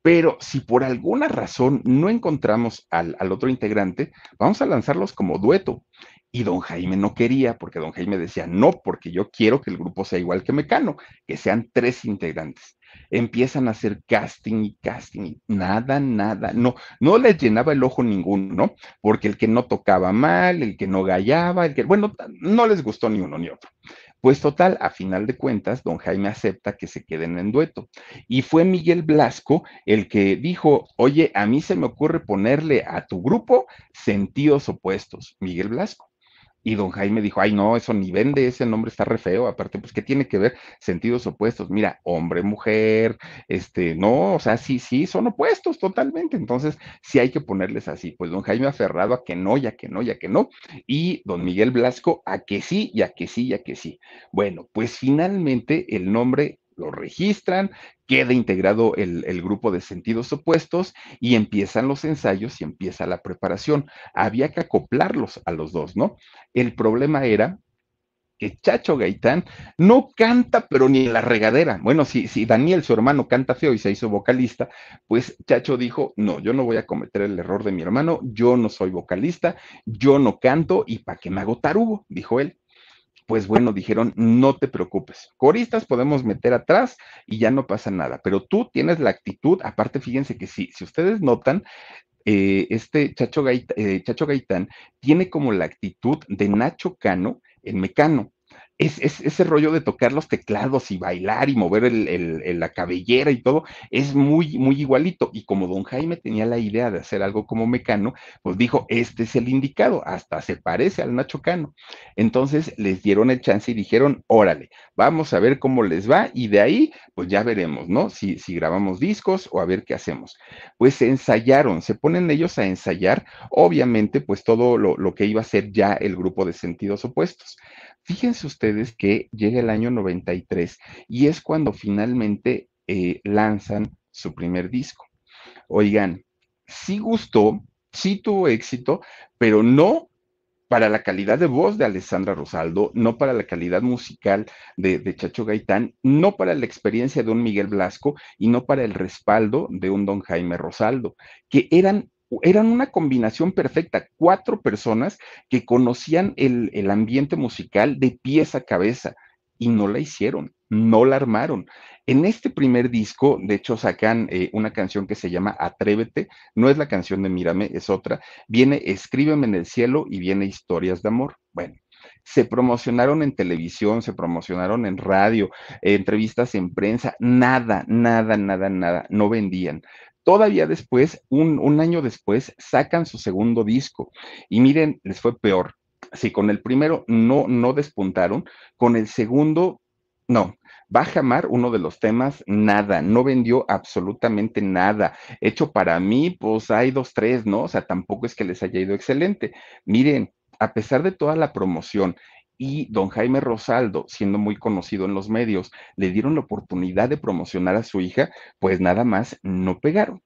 Pero si por alguna razón no encontramos al, al, otro integrante, vamos a lanzarlos como dueto. Y don Jaime no quería, porque don Jaime decía, no, porque yo quiero que el grupo sea igual que Mecano, que sean tres integrantes empiezan a hacer casting y casting y nada, nada, no, no les llenaba el ojo ninguno, ¿no? Porque el que no tocaba mal, el que no gallaba, el que, bueno, no les gustó ni uno ni otro. Pues total, a final de cuentas, don Jaime acepta que se queden en dueto. Y fue Miguel Blasco el que dijo, oye, a mí se me ocurre ponerle a tu grupo sentidos opuestos. Miguel Blasco. Y don Jaime dijo, ay, no, eso ni vende, ese nombre está re feo. Aparte, pues, ¿qué tiene que ver? Sentidos opuestos. Mira, hombre, mujer, este, no, o sea, sí, sí, son opuestos totalmente. Entonces, sí hay que ponerles así. Pues don Jaime aferrado a que no, ya que no, ya que no. Y don Miguel Blasco a que sí, ya que sí, ya que sí. Bueno, pues finalmente el nombre lo registran, queda integrado el, grupo de sentidos opuestos y empiezan los ensayos y empieza la preparación. Había que acoplarlos a los dos, ¿no? El problema era que Chacho Gaitán no canta, pero ni en la regadera. Bueno, si, si Daniel, su hermano, canta feo y se hizo vocalista, pues Chacho dijo, no, yo no voy a cometer el error de mi hermano, yo no soy vocalista, yo no canto y para qué me hago tarugo, dijo él pues bueno, dijeron, no te preocupes, coristas podemos meter atrás y ya no pasa nada, pero tú tienes la actitud, aparte fíjense que si, si ustedes notan, eh, este Chacho, Gaitán, eh, Chacho Gaitán tiene como la actitud de Nacho Cano en Mecano es, es, ese rollo de tocar los teclados y bailar y mover el, la cabellera y todo, es muy, muy igualito. Y como don Jaime tenía la idea de hacer algo como Mecano, pues dijo, este es el indicado, hasta se parece al Nacho Cano. Entonces les dieron el chance y dijeron, órale, vamos a ver cómo les va y de ahí, pues ya veremos, ¿no? Si, si grabamos discos o a ver qué hacemos. Pues se ensayaron, se ponen ellos a ensayar, obviamente, pues todo lo, lo que iba a ser ya el grupo de sentidos opuestos. Fíjense ustedes que llega el año 93 y es cuando finalmente eh, lanzan su primer disco. Oigan, sí gustó, sí tuvo éxito, pero no para la calidad de voz de Alessandra Rosaldo, no para la calidad musical de, de, Chacho Gaitán, no para la experiencia de un Miguel Blasco y no para el respaldo de un don Jaime Rosaldo, que eran eran una combinación perfecta, cuatro personas que conocían el, el, ambiente musical de pies a cabeza y no la hicieron, no la armaron. En este primer disco, de hecho, sacan eh, una canción que se llama Atrévete, no es la canción de Mírame, es otra, viene Escríbeme en el cielo y viene Historias de Amor. Bueno, se promocionaron en televisión, se promocionaron en radio, eh, entrevistas en prensa, nada, nada, nada, nada, no vendían. Todavía después, un, año después, sacan su segundo disco. Y miren, les fue peor. Si con el primero no, no despuntaron, con el segundo, no. Baja Mar, uno de los temas, nada, no vendió absolutamente nada. Hecho para mí, pues hay dos, tres, ¿no? O sea, tampoco es que les haya ido excelente. Miren, a pesar de toda la promoción y don Jaime Rosaldo, siendo muy conocido en los medios, le dieron la oportunidad de promocionar a su hija, pues nada más no pegaron.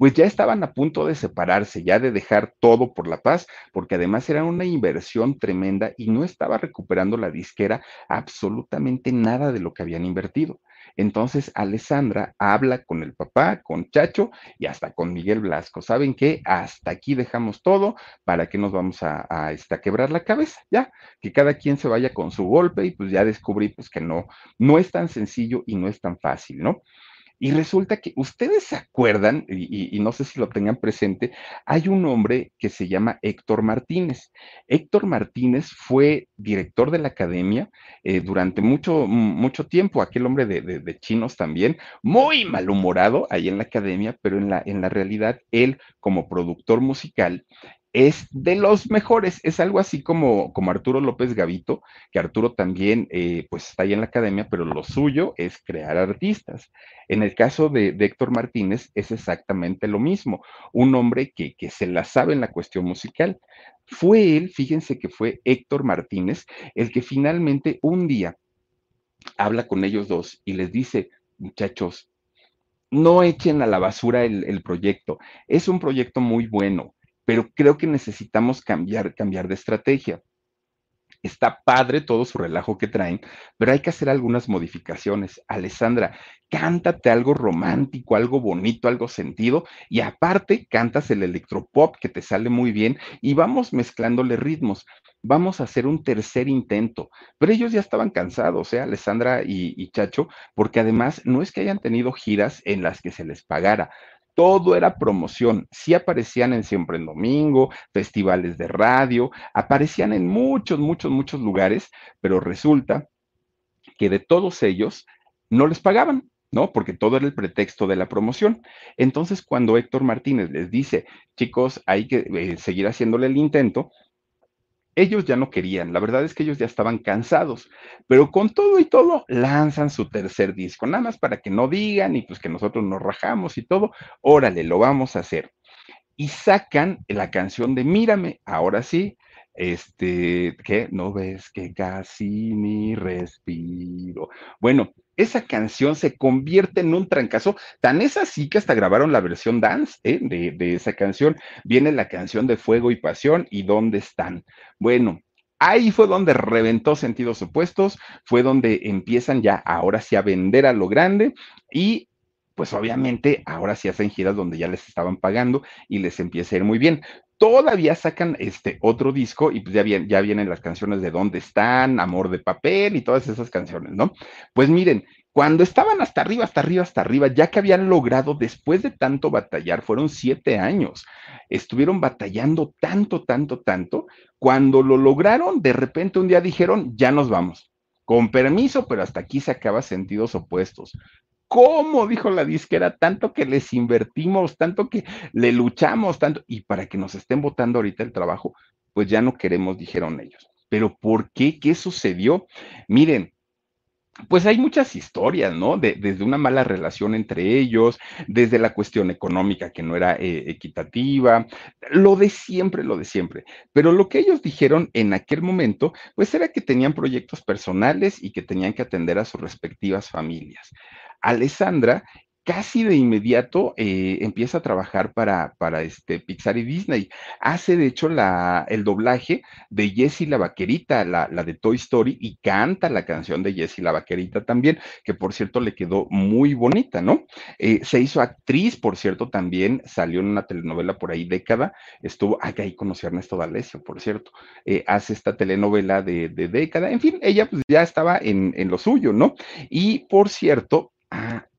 Pues ya estaban a punto de separarse, ya de dejar todo por la paz, porque además era una inversión tremenda y no estaba recuperando la disquera absolutamente nada de lo que habían invertido. Entonces, Alessandra habla con el papá, con Chacho y hasta con Miguel Blasco. ¿Saben qué? Hasta aquí dejamos todo. ¿Para que nos vamos a, a, este, a quebrar la cabeza? Ya, que cada quien se vaya con su golpe y pues ya descubrí pues que no, no es tan sencillo y no es tan fácil, ¿no? Y resulta que ustedes se acuerdan, y, no sé si lo tengan presente, hay un hombre que se llama Héctor Martínez. Héctor Martínez fue director de la academia eh, durante mucho, mucho tiempo, aquel hombre de, chinos también, muy malhumorado ahí en la academia, pero en la, en la realidad él como productor musical es de los mejores. Es algo así como, como Arturo López Gavito, que Arturo también eh, pues está ahí en la academia, pero lo suyo es crear artistas. En el caso de, Héctor Martínez es exactamente lo mismo, un hombre que, que se la sabe en la cuestión musical. Fue él, fíjense que fue Héctor Martínez, el que finalmente un día habla con ellos dos y les dice, muchachos, no echen a la basura el, el proyecto. Es un proyecto muy bueno pero creo que necesitamos cambiar, cambiar de estrategia. Está padre todo su relajo que traen, pero hay que hacer algunas modificaciones. Alessandra, cántate algo romántico, algo bonito, algo sentido, y aparte cantas el electropop que te sale muy bien y vamos mezclándole ritmos. Vamos a hacer un tercer intento, pero ellos ya estaban cansados, ¿eh? Alessandra y, y Chacho, porque además no es que hayan tenido giras en las que se les pagara, todo era promoción. Sí aparecían en Siempre en Domingo, festivales de radio, aparecían en muchos, muchos, muchos lugares, pero resulta que de todos ellos no les pagaban. ¿no? Porque todo era el pretexto de la promoción. Entonces, cuando Héctor Martínez les dice, chicos, hay que eh, seguir haciéndole el intento, ellos ya no querían, la verdad es que ellos ya estaban cansados, pero con todo y todo lanzan su tercer disco, nada más para que no digan y pues que nosotros nos rajamos y todo, órale, lo vamos a hacer. Y sacan la canción de Mírame, ahora sí, este, ¿qué? No ves que casi ni respiro. Bueno, esa canción se convierte en un trancazo. Tan es así que hasta grabaron la versión dance ¿eh? de, de esa canción. Viene la canción de Fuego y Pasión y ¿Dónde están? Bueno, Ahí fue donde reventó sentidos opuestos, fue donde empiezan ya ahora sí a vender a lo grande y pues obviamente ahora sí hacen giras donde ya les estaban pagando y les empieza a ir muy bien todavía sacan este otro disco y pues ya, ya vienen las canciones de Dónde están, Amor de Papel y todas esas canciones, ¿no? Pues miren, cuando estaban hasta arriba, hasta arriba, hasta arriba, ya que habían logrado, después de tanto batallar, fueron siete años, estuvieron batallando tanto, tanto, tanto, cuando lo lograron, de repente un día dijeron, ya nos vamos, con permiso, pero hasta aquí se acaba sentidos opuestos. ¿Cómo? Dijo la disquera, tanto que les invertimos, tanto que le luchamos, tanto, y para que nos estén votando ahorita el trabajo, pues ya no queremos, dijeron ellos. Pero ¿por qué? ¿Qué sucedió? Miren, pues hay muchas historias, ¿no? desde una mala relación entre ellos, desde la cuestión económica que no era eh, equitativa, lo de siempre, lo de siempre. Pero lo que ellos dijeron en aquel momento, pues era que tenían proyectos personales y que tenían que atender a sus respectivas familias. Alessandra casi de inmediato eh, empieza a trabajar para, para este Pixar y Disney. Hace de hecho la, el doblaje de Jessie la Vaquerita, la, de Toy Story, y canta la canción de Jessie la Vaquerita también, que por cierto le quedó muy bonita, ¿no? Eh, se hizo actriz, por cierto, también salió en una telenovela por ahí década, estuvo, ahí conoció a Ernesto D'Alessio, por cierto, eh, hace esta telenovela de, década, en fin, ella pues ya estaba en, en lo suyo, ¿no? Y por cierto, ah,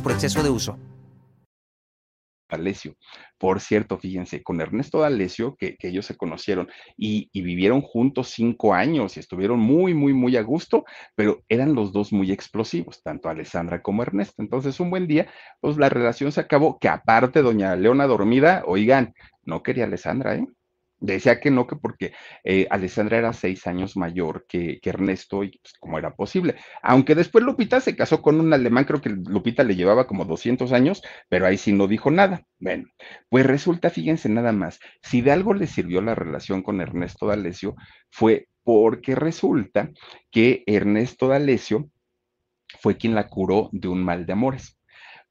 por exceso de uso. D'Alessio. Por cierto, fíjense, con Ernesto D'Alessio, que, que ellos se conocieron y, vivieron juntos cinco años y estuvieron muy, muy, muy a gusto, pero eran los dos muy explosivos, tanto Alessandra como Ernesto. Entonces, un buen día, pues la relación se acabó, que aparte, doña Leona dormida, oigan, no quería Alessandra, ¿eh? Decía que no, que porque eh, Alessandra era seis años mayor que, Ernesto y pues, como era posible. Aunque después Lupita se casó con un alemán, creo que Lupita le llevaba como 200 años, pero ahí sí no dijo nada. Bueno, pues resulta, fíjense nada más, si de algo le sirvió la relación con Ernesto D'Alessio fue porque resulta que Ernesto D'Alessio fue quien la curó de un mal de amores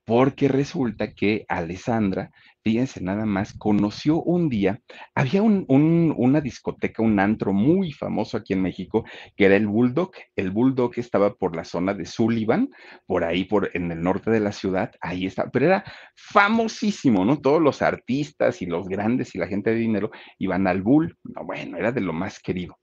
porque resulta que Alessandra, fíjense nada más, conoció un día, había un, un, una discoteca, un antro muy famoso aquí en México, que era el Bulldog. El Bulldog estaba por la zona de Sullivan, por ahí, por en el norte de la ciudad, ahí está, pero era famosísimo, ¿no? Todos los artistas y los grandes y la gente de dinero iban al Bull, no, bueno, era de lo más querido.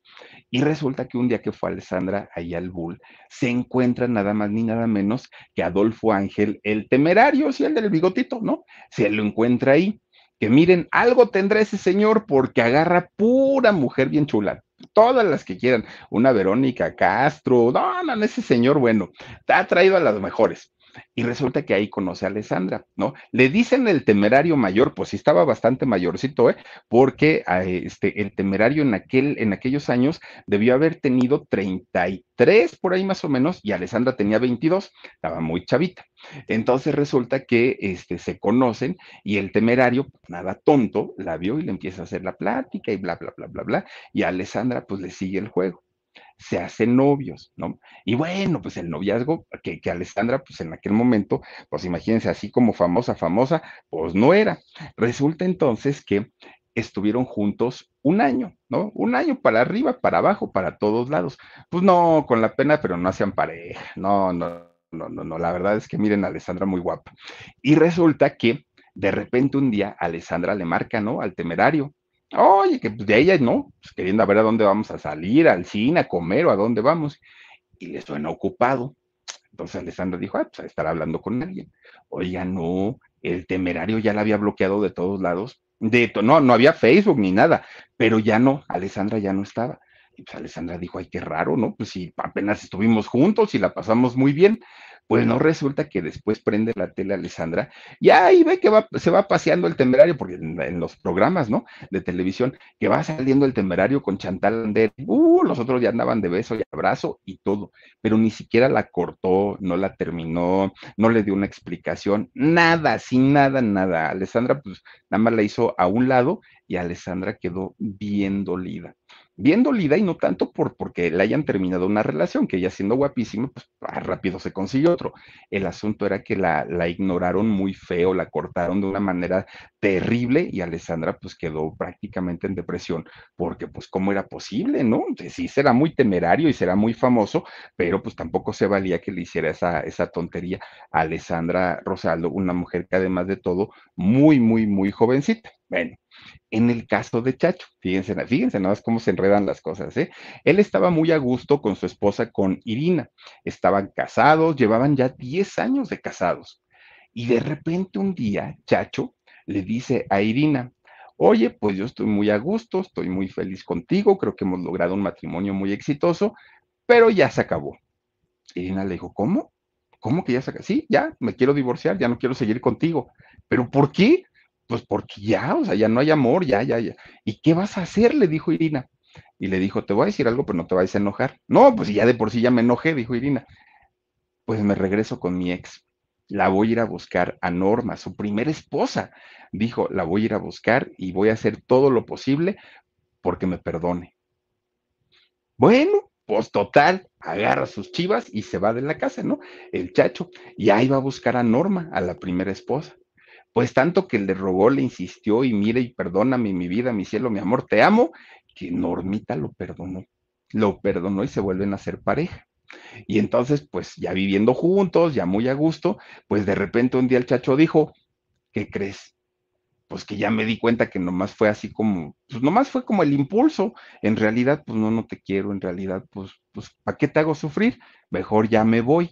Y resulta que un día que fue Alessandra ahí al Bull, se encuentra nada más ni nada menos que Adolfo Ángel, el temerario, sí, el del bigotito, ¿no? Se lo encuentra ahí. Que miren, algo tendrá ese señor porque agarra pura mujer bien chula, todas las que quieran, una Verónica Castro, no, no, ese señor, bueno, ha traído a las mejores. Y resulta que ahí conoce a Alessandra, ¿no? Le dicen el temerario mayor, pues sí estaba bastante mayorcito, ¿eh? Porque ah, este, el temerario en, aquel, en aquellos años debió haber tenido 33 por ahí más o menos, y Alessandra tenía 22, estaba muy chavita. Entonces resulta que este, se conocen y el temerario, nada tonto, la vio y le empieza a hacer la plática y bla, bla, bla, bla, bla, y a Alessandra pues le sigue el juego se hacen novios, ¿no? Y bueno, pues el noviazgo que, que Alessandra, pues en aquel momento, pues imagínense, así como famosa, famosa, pues no era. Resulta entonces que estuvieron juntos un año, ¿no? Un año para arriba, para abajo, para todos lados. Pues no, con la pena, pero no hacían pareja. No, no, no, no, no. La verdad es que miren a Alessandra muy guapa. Y resulta que de repente un día Alessandra le marca, ¿no? Al temerario Oye, que pues, de ella no, pues, queriendo ver a dónde vamos a salir, al cine, a comer o a dónde vamos. Y le suena ocupado. Entonces Alessandra dijo, ah, pues a estar hablando con alguien. Oiga, no, el temerario ya la había bloqueado de todos lados. De, no, no había Facebook ni nada, pero ya no, Alessandra ya no estaba. Y pues Alessandra dijo, ay, qué raro, ¿no? Pues si apenas estuvimos juntos y la pasamos muy bien. Pues no resulta que después prende la tele Alessandra y ahí ve que se va paseando el temerario, porque en, los programas, ¿no? De televisión, que va saliendo el temerario con Chantal Ander, uh, los otros ya andaban de beso y abrazo y todo, pero ni siquiera la cortó, no la terminó, no le dio una explicación, nada, sin nada, nada. Alessandra, pues nada más la hizo a un lado y Alessandra quedó bien dolida bien dolida y no tanto por porque le hayan terminado una relación, que ella siendo guapísima, pues ah, rápido se consiguió otro. El asunto era que la, la, ignoraron muy feo, la cortaron de una manera terrible y Alessandra pues quedó prácticamente en depresión, porque pues cómo era posible, ¿no? Sí, será muy temerario y será muy famoso, pero pues tampoco se valía que le hiciera esa, esa tontería a Alessandra Rosaldo, una mujer que además de todo, muy, muy, muy jovencita. Bueno, en el caso de Chacho, fíjense, fíjense nada más cómo se enredan las cosas, ¿eh? Él estaba muy a gusto con su esposa, con Irina. Estaban casados, llevaban ya 10 años de casados. Y de repente un día, Chacho le dice a Irina, oye, pues yo estoy muy a gusto, estoy muy feliz contigo, creo que hemos logrado un matrimonio muy exitoso, pero ya se acabó. Irina le dijo, ¿cómo? ¿Cómo que ya se acabó? Sí, ya, me quiero divorciar, ya no quiero seguir contigo. ¿Pero por qué? Pues porque ya, o sea, ya no hay amor, ya, ya, ya. ¿Y qué vas a hacer? Le dijo Irina. Y le dijo, te voy a decir algo, pero no te vayas a enojar. No, pues ya de por sí ya me enojé, dijo Irina. Pues me regreso con mi ex. La voy a ir a buscar a Norma, su primera esposa. Dijo, la voy a ir a buscar y voy a hacer todo lo posible porque me perdone. Bueno, pues total, agarra sus chivas y se va de la casa, ¿no? El chacho. Y ahí va a buscar a Norma, a la primera esposa. Pues tanto que le rogó, le insistió y mire y perdóname mi vida, mi cielo, mi amor, te amo, que Normita lo perdonó, lo perdonó y se vuelven a ser pareja. Y entonces, pues ya viviendo juntos, ya muy a gusto, pues de repente un día el chacho dijo, ¿qué crees? Pues que ya me di cuenta que nomás fue así como, pues nomás fue como el impulso. En realidad, pues no, no te quiero, en realidad, pues, pues, ¿para qué te hago sufrir? Mejor ya me voy.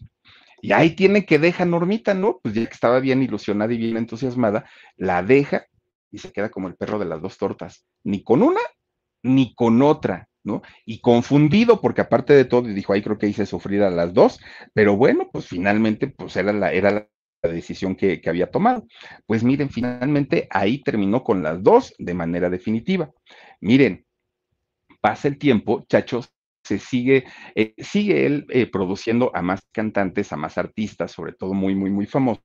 Y ahí tiene que deja Normita, ¿no? Pues ya que estaba bien ilusionada y bien entusiasmada, la deja y se queda como el perro de las dos tortas, ni con una ni con otra, ¿no? Y confundido, porque aparte de todo, dijo, ahí creo que hice sufrir a las dos, pero bueno, pues finalmente, pues era la, era la decisión que, que, había tomado. Pues miren, finalmente ahí terminó con las dos de manera definitiva. Miren, pasa el tiempo, chachos, se sigue, eh, sigue él eh, produciendo a más cantantes, a más artistas, sobre todo muy, muy, muy famosos,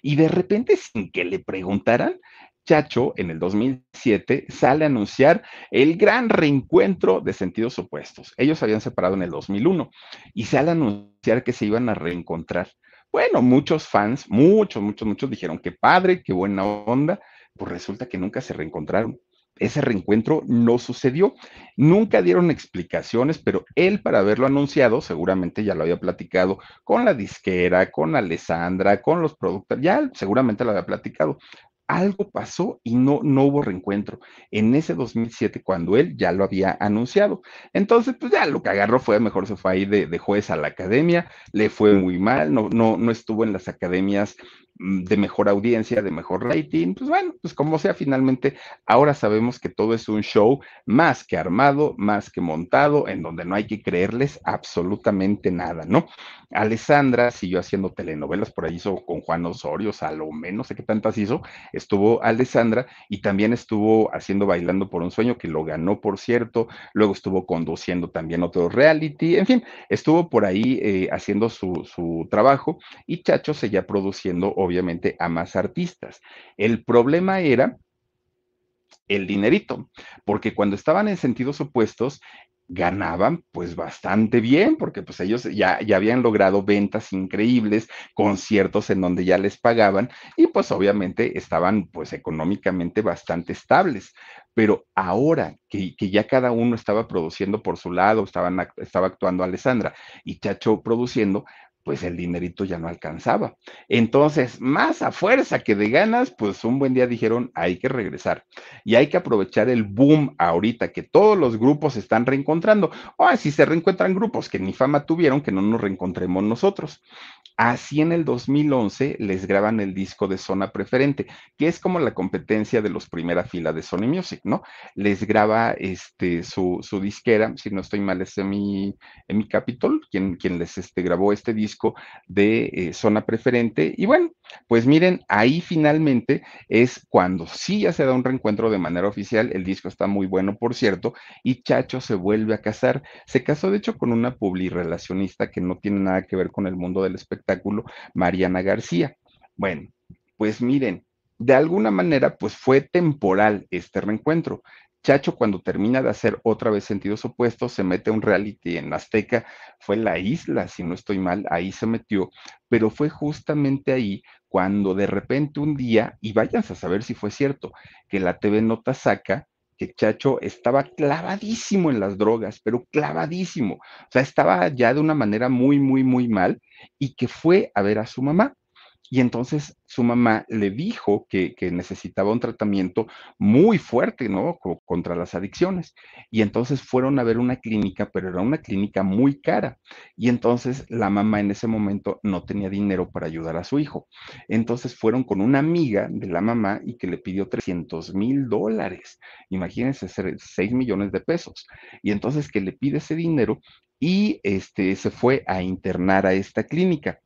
y de repente, sin que le preguntaran, Chacho, en el 2007, sale a anunciar el gran reencuentro de sentidos opuestos. Ellos habían separado en el 2001 y sale a anunciar que se iban a reencontrar. Bueno, muchos fans, muchos, muchos, muchos dijeron que padre, qué buena onda, pues resulta que nunca se reencontraron. Ese reencuentro no sucedió. Nunca dieron explicaciones, pero él para haberlo anunciado, seguramente ya lo había platicado con la disquera, con Alessandra, con los productores, ya seguramente lo había platicado algo pasó y no, no hubo reencuentro en ese 2007 cuando él ya lo había anunciado. Entonces, pues ya lo que agarró fue, mejor se fue ahí de, de juez a la academia, le fue muy mal, no, no, no estuvo en las academias de mejor audiencia, de mejor rating, pues bueno, pues como sea, finalmente ahora sabemos que todo es un show más que armado, más que montado, en donde no hay que creerles absolutamente nada, ¿no? Alessandra siguió haciendo telenovelas, por ahí hizo con Juan Osorio, Salomé, no sé qué tantas hizo, estuvo Alessandra y también estuvo haciendo Bailando por un Sueño, que lo ganó, por cierto, luego estuvo conduciendo también otro reality, en fin, estuvo por ahí eh, haciendo su, su trabajo y Chacho seguía produciendo obviamente a más artistas. El problema era el dinerito, porque cuando estaban en sentidos opuestos, ganaban pues bastante bien, porque pues ellos ya, ya habían logrado ventas increíbles, conciertos en donde ya les pagaban y pues obviamente estaban pues económicamente bastante estables. Pero ahora que, que ya cada uno estaba produciendo por su lado, estaban, estaba actuando Alessandra y Chacho produciendo, pues el dinerito ya no alcanzaba. Entonces, más a fuerza que de ganas, pues un buen día dijeron, hay que regresar y hay que aprovechar el boom ahorita que todos los grupos están reencontrando. O si se reencuentran grupos que ni fama tuvieron, que no nos reencontremos nosotros. Así en el 2011 les graban el disco de Zona Preferente, que es como la competencia de los primera fila de Sony Music, ¿no? Les graba este, su, su disquera, si no estoy mal, es en mi, mi Capitol, quien, quien les este, grabó este disco de eh, zona preferente. Y bueno, pues miren, ahí finalmente es cuando sí ya se da un reencuentro de manera oficial. El disco está muy bueno, por cierto, y Chacho se vuelve a casar. Se casó, de hecho, con una publirelacionista que no tiene nada que ver con el mundo del espectáculo, Mariana García. Bueno, pues miren, de alguna manera, pues fue temporal este reencuentro. Chacho, cuando termina de hacer otra vez sentidos opuestos, se mete a un reality en Azteca, fue la isla, si no estoy mal, ahí se metió, pero fue justamente ahí cuando de repente un día, y váyanse a saber si fue cierto, que la TV Nota saca que Chacho estaba clavadísimo en las drogas, pero clavadísimo, o sea, estaba ya de una manera muy, muy, muy mal, y que fue a ver a su mamá. Y entonces su mamá le dijo que, necesitaba un tratamiento muy fuerte, ¿no? contra las adicciones. Y entonces fueron a ver una clínica, pero era una clínica muy cara. Y entonces la mamá en ese momento no tenía dinero para ayudar a su hijo. Entonces fueron con una amiga de la mamá y que le pidió 300 mil dólares. Imagínense, 6 millones de pesos. Y entonces que le pide ese dinero y este, se fue a internar a esta clínica.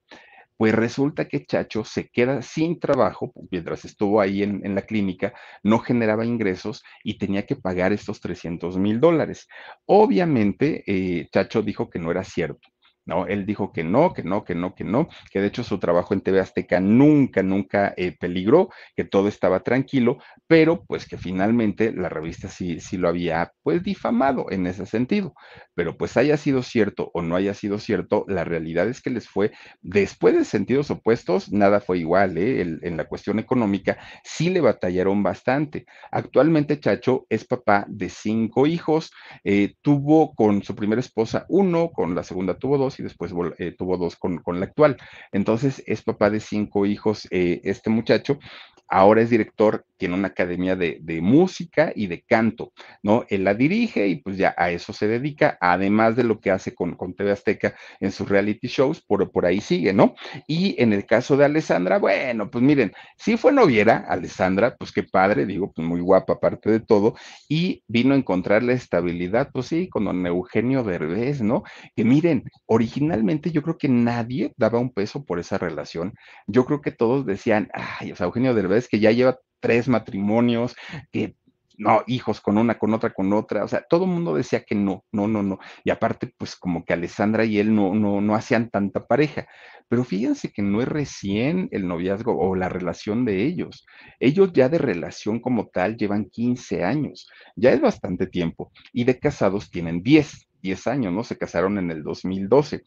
Pues resulta que Chacho se queda sin trabajo mientras estuvo ahí en, la clínica, no generaba ingresos y tenía que pagar estos 300 mil dólares. Obviamente, eh, Chacho dijo que no era cierto. ¿No? Él dijo que no, que no, que no, que no, que de hecho su trabajo en TV Azteca nunca, nunca eh, peligró, que todo estaba tranquilo, pero pues que finalmente la revista sí, sí lo había pues difamado en ese sentido. Pero pues haya sido cierto o no haya sido cierto, la realidad es que les fue, después de sentidos opuestos, nada fue igual, ¿eh? en la cuestión económica sí le batallaron bastante. Actualmente Chacho es papá de cinco hijos, eh, tuvo con su primera esposa uno, con la segunda tuvo dos, y después eh, tuvo dos con, con, la actual. Entonces es papá de cinco hijos eh, este muchacho ahora es director, tiene una academia de, música y de canto, ¿no? Él la dirige y pues ya a eso se dedica, además de lo que hace con, con TV Azteca en sus reality shows, por, por ahí sigue, ¿no? Y en el caso de Alessandra, bueno, pues miren, si fue noviera, Alessandra, pues qué padre, digo, pues muy guapa aparte de todo, y vino a encontrar la estabilidad, pues sí, con don Eugenio Derbez, ¿no? Que miren, originalmente yo creo que nadie daba un peso por esa relación, yo creo que todos decían, ay, o sea, Eugenio Derbez es que ya lleva tres matrimonios, que no, hijos con una, con otra, con otra, o sea, todo el mundo decía que no, no, no, no, y aparte, pues como que Alessandra y él no, no, no hacían tanta pareja, pero fíjense que no es recién el noviazgo o la relación de ellos, ellos ya de relación como tal llevan 15 años, ya es bastante tiempo, y de casados tienen 10, 10 años, ¿no? Se casaron en el 2012,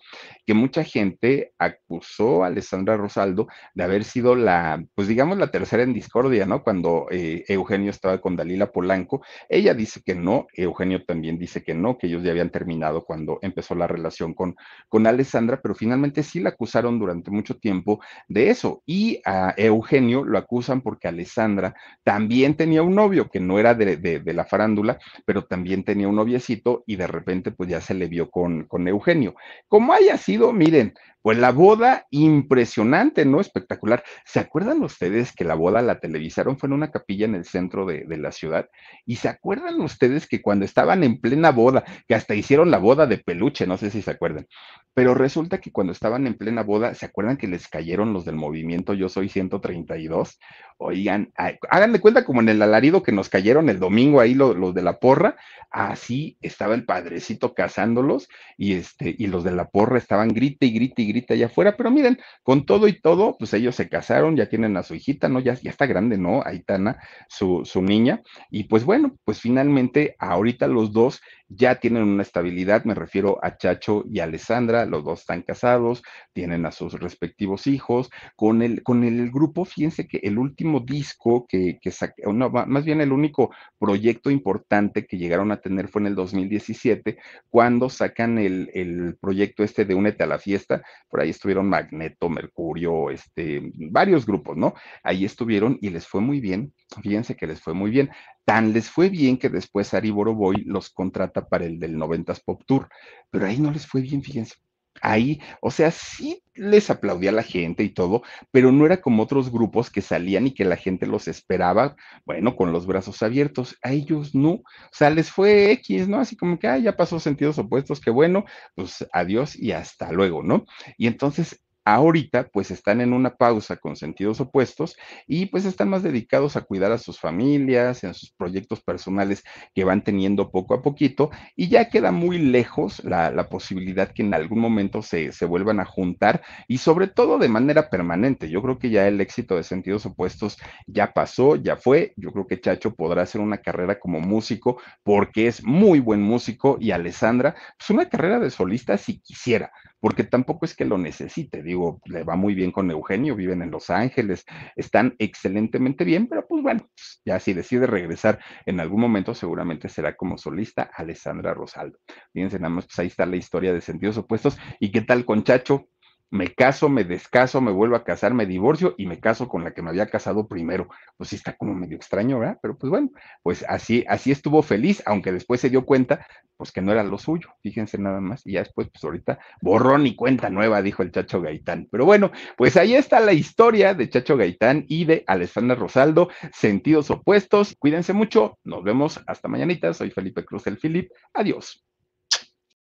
que mucha gente acusó a Alessandra Rosaldo de haber sido la, pues digamos, la tercera en discordia, ¿no? Cuando eh, Eugenio estaba con Dalila Polanco, ella dice que no, Eugenio también dice que no, que ellos ya habían terminado cuando empezó la relación con, con Alessandra, pero finalmente sí la acusaron durante mucho tiempo de eso. Y a Eugenio lo acusan porque Alessandra también tenía un novio que no era de, de, la farándula, pero también tenía un noviecito y de repente pues ya se le vio con, con Eugenio. Como haya sido, miren, pues la boda, impresionante, ¿no? Espectacular. ¿Se acuerdan ustedes que la boda la televisaron? Fue en una capilla en el centro de, la ciudad. ¿Y se acuerdan ustedes que cuando estaban en plena boda, que hasta hicieron la boda de peluche, no sé si se acuerdan, pero resulta que cuando estaban en plena boda, ¿se acuerdan que les cayeron los del movimiento Yo Soy 132? Oigan, hagan de cuenta como en el alarido que nos cayeron el domingo ahí los, los de la porra, así estaba el padrecito cazándolos y, este, y los de la porra estaban grite y grite y grita allá afuera, pero miren, con todo y todo, pues ellos se casaron, ya tienen a su hijita, ¿no? Ya, está grande, ¿no? Aitana, su, su niña, y pues bueno, pues finalmente ahorita los dos ya tienen una estabilidad, me refiero a Chacho y Alessandra, los dos están casados, tienen a sus respectivos hijos, con el, con el grupo, fíjense que el último disco que, que no, más bien el único proyecto importante que llegaron a tener fue en el 2017, cuando sacan el, el proyecto este de Únete a la Fiesta, por ahí estuvieron Magneto, Mercurio, este, varios grupos, ¿no? Ahí estuvieron y les fue muy bien, fíjense que les fue muy bien. Tan les fue bien que después Ari Boroboy los contrata para el del 90s Pop Tour, pero ahí no les fue bien, fíjense. Ahí, o sea, sí les aplaudía la gente y todo, pero no era como otros grupos que salían y que la gente los esperaba, bueno, con los brazos abiertos. A ellos no, o sea, les fue X, ¿no? Así como que, ah, ya pasó sentidos opuestos, que bueno, pues adiós y hasta luego, ¿no? Y entonces ahorita pues están en una pausa con sentidos opuestos y pues están más dedicados a cuidar a sus familias, en sus proyectos personales que van teniendo poco a poquito y ya queda muy lejos la, posibilidad que en algún momento se, se, vuelvan a juntar y sobre todo de manera permanente. Yo creo que ya el éxito de sentidos opuestos ya pasó, ya fue. Yo creo que Chacho podrá hacer una carrera como músico porque es muy buen músico y Alessandra, pues una carrera de solista si quisiera porque tampoco es que lo necesite, digo, le va muy bien con Eugenio, viven en Los Ángeles, están excelentemente bien, pero pues bueno, pues, ya si decide regresar en algún momento, seguramente será como solista Alessandra Rosaldo. Fíjense, nada más, pues ahí está la historia de sentidos opuestos. ¿Y qué tal con Chacho? Me caso, me descaso, me vuelvo a casar, me divorcio y me caso con la que me había casado primero. Pues sí está como medio extraño, ¿verdad? Pero pues bueno, pues así, así estuvo feliz, aunque después se dio cuenta, pues que no era lo suyo, fíjense nada más, y ya después, pues ahorita, borrón y cuenta nueva, dijo el Chacho Gaitán. Pero bueno, pues ahí está la historia de Chacho Gaitán y de Alessandra Rosaldo, sentidos opuestos. Cuídense mucho, nos vemos hasta mañanita, soy Felipe Cruz el Filip, adiós.